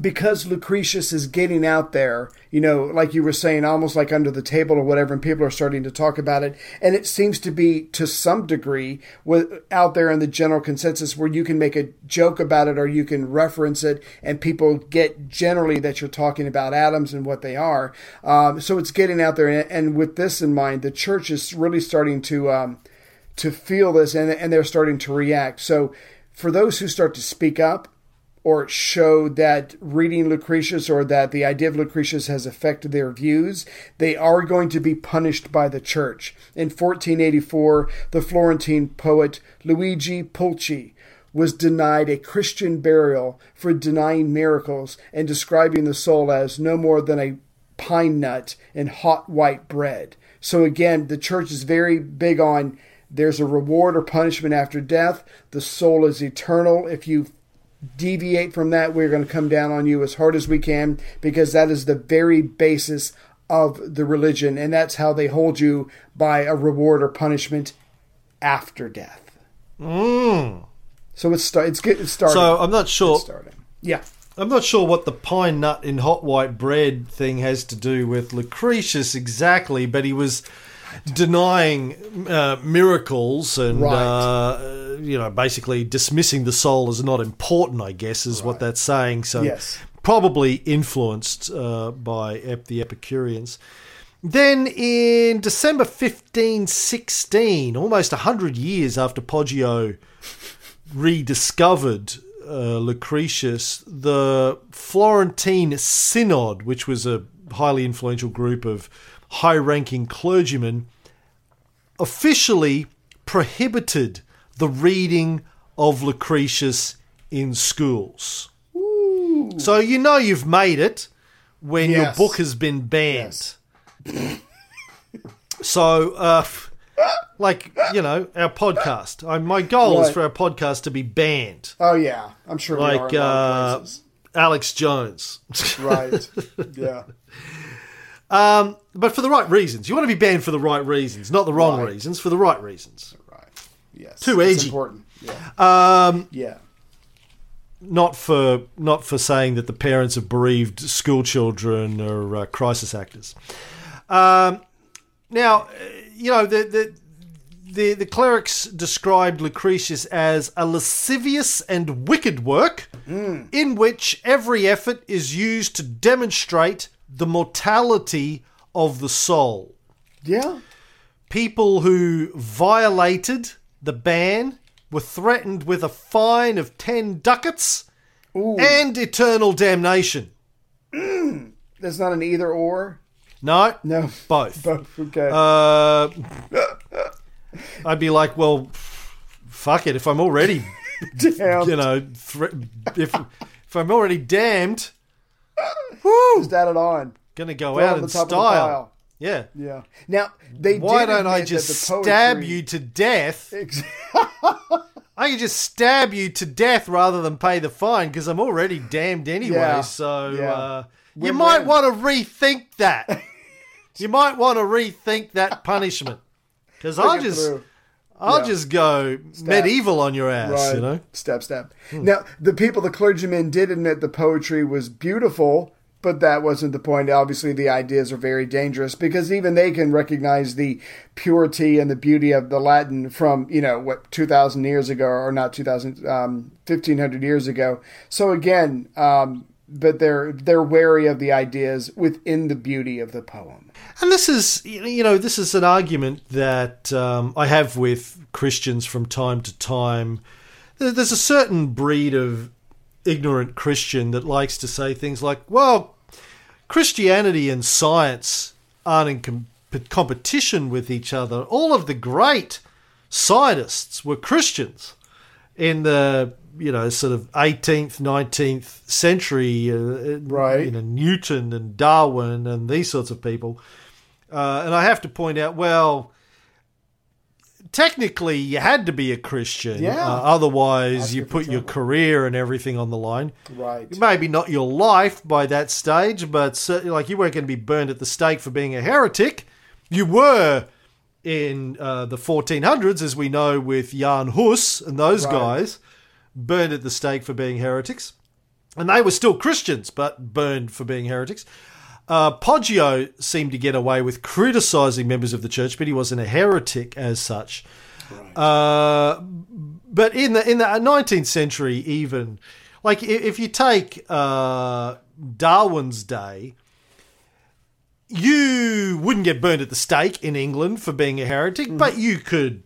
because Lucretius is getting out there, you know, like you were saying, almost like under the table or whatever, and people are starting to talk about it. And it seems to be to some degree with, out there in the general consensus where you can make a joke about it or you can reference it, and people get generally that you're talking about atoms and what they are. Um, so it's getting out there. And, and with this in mind, the church is really starting to. Um, to feel this and, and they're starting to react. So, for those who start to speak up or show that reading Lucretius or that the idea of Lucretius has affected their views, they are going to be punished by the church. In 1484, the Florentine poet Luigi Pulci was denied a Christian burial for denying miracles and describing the soul as no more than a pine nut in hot white bread. So again, the church is very big on there's a reward or punishment after death. The soul is eternal. If you deviate from that, we're going to come down on you as hard as we can because that is the very basis of the religion, and that's how they hold you by a reward or punishment after death. Mm. So it's start, it's get it's starting. So I'm not sure. It's starting. Yeah. I'm not sure what the pine nut in hot white bread thing has to do with Lucretius exactly, but he was denying uh, miracles and Right. uh, you know basically dismissing the soul as not important. I guess is what that's saying. So Yes. probably influenced uh, by ep- the Epicureans. Then in December 1516, almost 100 years after Poggio rediscovered uh, Lucretius, the Florentine Synod, which was a highly influential group of high ranking clergymen, officially prohibited the reading of Lucretius in schools. So you know you've made it when Yes. your book has been banned. so, uh, like you know, our podcast. I, my goal is for our podcast to be banned, Oh yeah, I'm sure we are like in a lot uh. Alex Jones. Right. yeah. Um, but for the right reasons. You want to be banned for the right reasons, not the wrong Right. reasons. For the right reasons. Right. Yes. Too edgy. important. Yeah. Um, Yeah. not for not for saying that the parents of bereaved school children are uh, crisis actors. Um, now, uh, you know the, the the the clerics described Lucretius as a lascivious and wicked work, in which every effort is used to demonstrate the mortality of the soul. Yeah. People who violated the ban were threatened with a fine of 10 ducats Ooh. and eternal damnation. That's not an either or. No, No. both. Both. Okay. Uh, I'd be like, well, fuck it. If I'm already, you know, if if I'm already damned, woo, Just add it on. gonna go Throw out in the top of the style. Yeah. Yeah. Now they. Why did don't I just the stab poetry- you to death? I can just stab you to death rather than pay the fine because I'm already damned anyway. Yeah. So Yeah. uh, you Win-win. might want to rethink that. you might want to rethink that punishment because I'll just through. I'll Yeah. just go medieval on your ass. Right. You know. Step, step. Now, the people, the clergymen did admit the poetry was beautiful, but that wasn't the point. Obviously, the ideas are very dangerous because even they can recognize the purity and the beauty of the Latin from, you know, what, 2,000 years ago, or not 2,000, um, 1,500 years ago. So again, um, but they're they're wary of the ideas within the beauty of the poem. And this is, you know, this is an argument that um, I have with Christians from time to time. There's a certain breed of ignorant Christian that likes to say things like, well, Christianity and science aren't in com- competition with each other. All of the great scientists were Christians in the you know sort of 18th 19th century uh, Right. you know newton and darwin and these sorts of people uh, and i have to point out well technically you had to be a christian Yeah. uh, otherwise you put your career and everything on the line Right. maybe not your life by that stage, but certainly, like you weren't going to be burned at the stake for being a heretic. You were in uh, the 1400s, as we know, with Jan Hus and those Right. guys, burned at the stake for being heretics, and they were still Christians, but burned for being heretics. Uh, Poggio seemed to get away with criticizing members of the church, but he wasn't a heretic as such. Uh, but in the in the 19th century, even like if you take uh, Darwin's day, you wouldn't get burned at the stake in England for being a heretic, but you could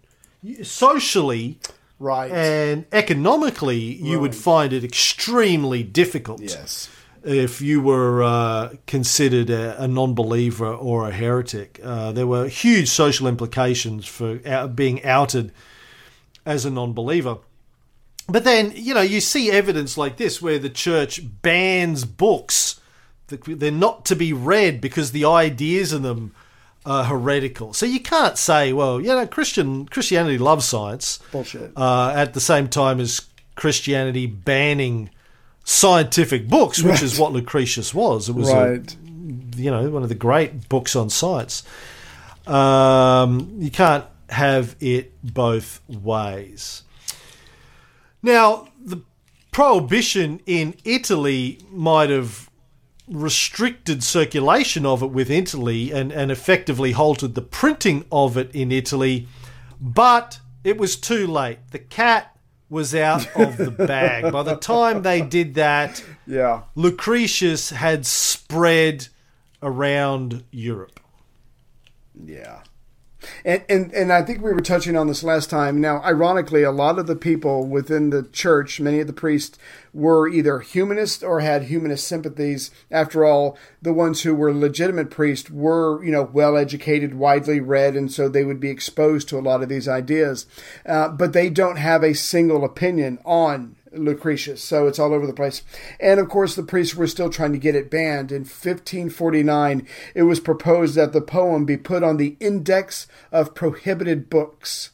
socially Right. and economically you would find it extremely difficult yes. if you were uh, considered a, a non-believer or a heretic. Uh, there were huge social implications for out, being outed as a non-believer. But then, you know, you see evidence like this where the church bans books that they're not to be read because the ideas in them are heretical. So you can't say, well, you know, Christian Christianity loves science Bullshit. uh, at the same time as Christianity banning scientific books, which is what Lucretius was. It was, a, you know, one of the great books on science. Um, you can't have it both ways. Now, the prohibition in Italy might have restricted circulation of it with Italy and, and effectively halted the printing of it in Italy, but it was too late. The cat was out of the bag. By the time they did that, Yeah. Lucretius had spread around Europe. Yeah. And, and and I think we were touching on this last time. Now, ironically, a lot of the people within the church, many of the priests, were either humanist or had humanist sympathies. After all, the ones who were legitimate priests were, you know, well educated, widely read, and so they would be exposed to a lot of these ideas. Uh, but they don't have a single opinion on Lucretius, so it's all over the place. And of course, the priests were still trying to get it banned. In 1549, it was proposed that the poem be put on the Index of Prohibited Books.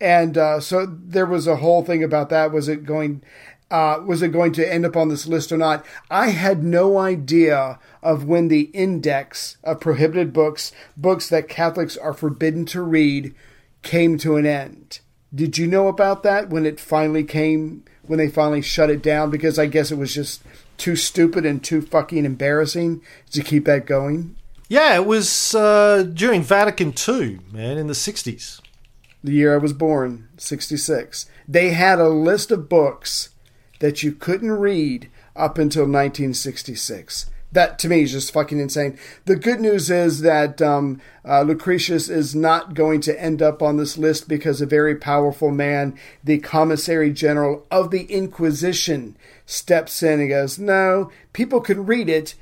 And uh, so there was a whole thing about that. Was it going? Uh, was it going to end up on this list or not? I had no idea of when the index of prohibited books, books that Catholics are forbidden to read, came to an end. Did you know about that when it finally came, when they finally shut it down? Because I guess it was just too stupid and too fucking embarrassing to keep that going. Yeah, it was uh, during Vatican II, man, in the 60s. The year I was born, 66. They had a list of books that you couldn't read up until 1966. That to me is just fucking insane. The good news is that um, uh, Lucretius is not going to end up on this list because a very powerful man, the commissary general of the Inquisition, steps in and goes, "No, people can read it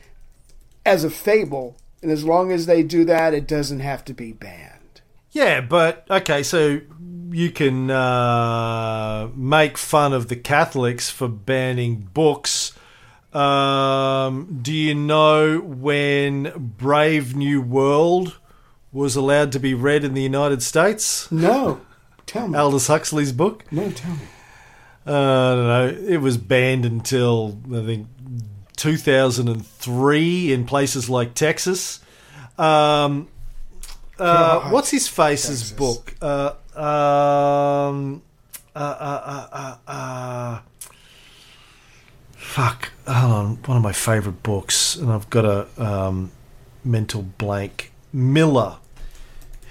as a fable, and as long as they do that, it doesn't have to be banned." Yeah, but okay, so you can uh, make fun of the Catholics for banning books. Um, do you know when Brave New World was allowed to be read in the United States? No, tell me. Aldous Huxley's book? no, tell me. Uh, I don't know. It was banned until I think 2003 in places like Texas. Um, uh, what's his face's Texas. book? Uh, um, uh, uh, uh, uh, uh, fuck. Hold on. One of my favorite books, and I've got a um, mental blank. Miller.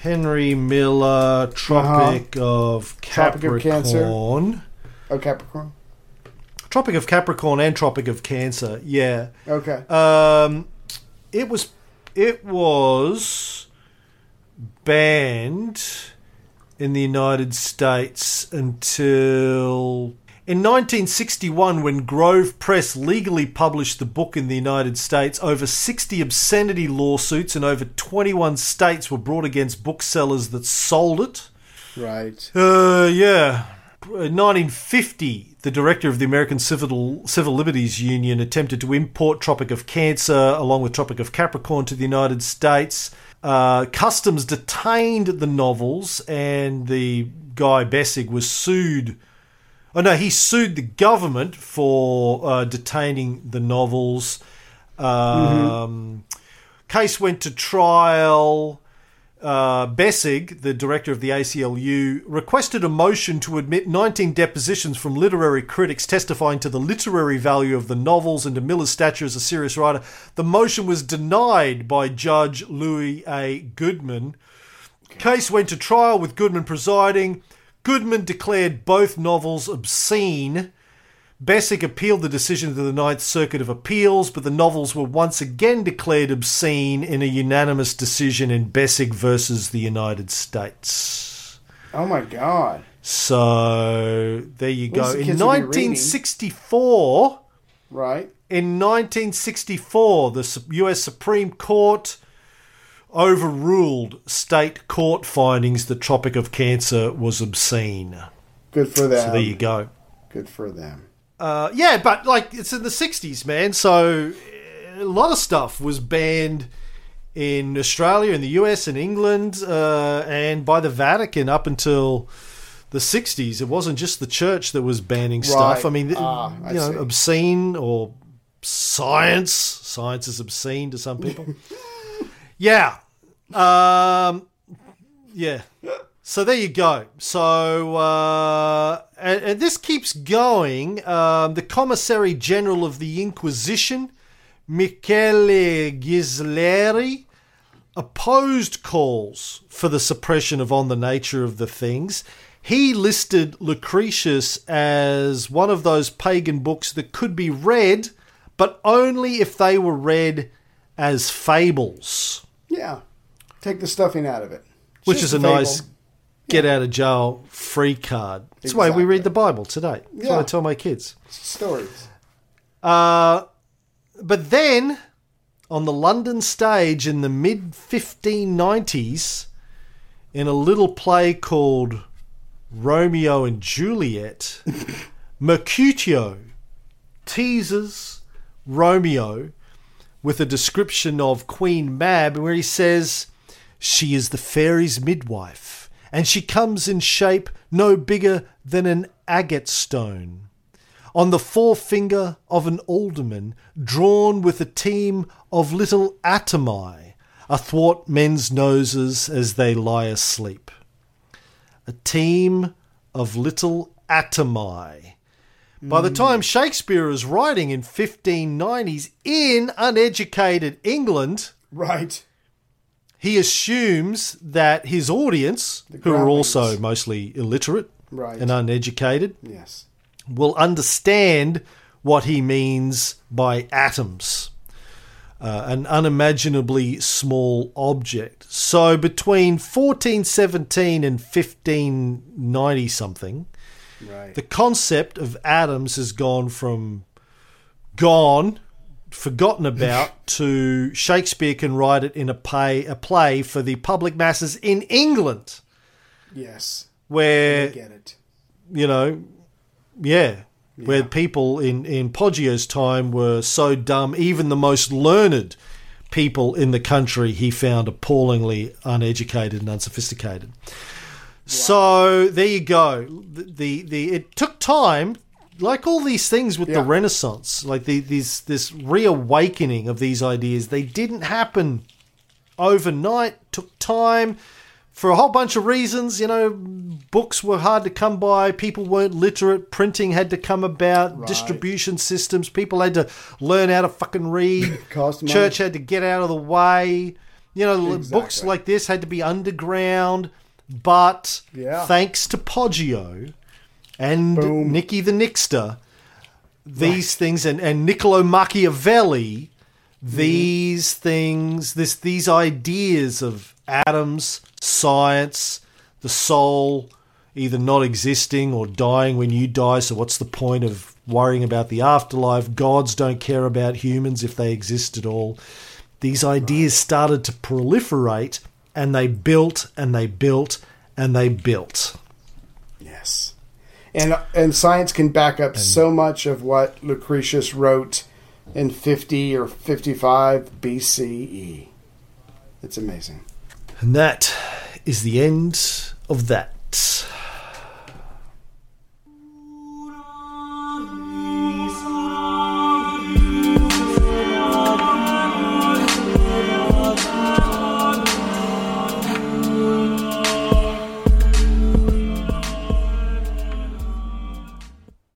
Henry Miller, Tropic of Tropic of Cancer. Capricorn. Oh, Capricorn. Tropic of Capricorn and Tropic of Cancer. Yeah. Okay. Um, it was it was banned in the United States until in 1961 when Grove Press legally published the book in the United States over 60 obscenity lawsuits in over 21 states were brought against booksellers that sold it right. uh, yeah. In 1950, the director of the American Civil Civil Liberties Union attempted to import Tropic of Cancer along with Tropic of Capricorn to the United States. Uh, Customs detained the novels, and the guy Besig was sued. Oh no, he sued the government for uh, detaining the novels. Um, Case went to trial uh, Besig, the director of the ACLU, requested a motion to admit 19 depositions from literary critics testifying to the literary value of the novels and to Miller's stature as a serious writer. The motion was denied by Judge Louis A. Goodman. Case went to trial with Goodman presiding. Goodman declared both novels obscene. Besig appealed the decision to the Ninth Circuit of Appeals, but the novels were once again declared obscene in a unanimous decision in Besig versus the United States. Oh my god. So there you go. the In kids will be reading. 1964, Right. in 1964, the U.S. Supreme Court overruled state court findings that Tropic of Cancer was obscene. Good for them. So there you go. Good for them. Uh, yeah, but like it's in the '60s, man. So a lot of stuff was banned in Australia, in the US, and England, uh, and by the Vatican up until the '60s. It wasn't just the church that was banning stuff. I mean, Ah, I you know, see. obscene or science. Science is obscene to some people. yeah. Um, yeah. So there you go. So uh, and, and this keeps going. Um, the Commissary General of the Inquisition, Michele Ghislieri, opposed calls for the suppression of On the Nature of the Things. He listed Lucretius as one of those pagan books that could be read, but only if they were read as fables, Yeah. Take the stuffing out of it. which is a fable. nice get out of jail free card. That's why we read the Bible today. That's what Yeah. I tell my kids. stories. Uh, but then, on the London stage in the mid 1590s, in a little play called Romeo and Juliet, Mercutio teases Romeo with a description of Queen Mab, where he says, She is the fairy's midwife, and she comes in shape no bigger than an agate stone on the forefinger of an alderman, drawn with a team of little atomi athwart men's noses as they lie asleep. A team of little atomi. By the time Shakespeare is writing in 1590s in uneducated England, Right. he assumes that his audience, who are also mostly illiterate Right. and uneducated, Yes. will understand what he means by atoms. uh, an unimaginably small object. So between 1417 and 1590 something, Right. the concept of atoms has gone from gone, forgotten about, to Shakespeare can write it in a play, a play for the public masses in England, yes. I where get it. you know, yeah, where people in in Poggio's time were so dumb, even the most learned people in the country he found appallingly uneducated and unsophisticated. So there you go. The, the the it took time, like all these things with the Renaissance, like the, these this reawakening of these ideas. They didn't happen overnight. Took time for a whole bunch of reasons. You know, books were hard to come by. People weren't literate. Printing had to come about. Right. Distribution systems. People had to learn how to fucking read. Church had to get out of the way. You know, books like this had to be underground. But Yeah. thanks to Poggio and Boom. Nicky the Nixter, these things and, and Niccolo Machiavelli, mm-hmm. these things, this these ideas of atoms, science, the soul, either not existing or dying when you die. So what's the point of worrying about the afterlife? Gods don't care about humans if they exist at all. These ideas started to proliferate and they built and they built and they built. Yes. And and science can back up so much of what Lucretius wrote in 50 or 55 BCE. It's amazing. And that is the end of that.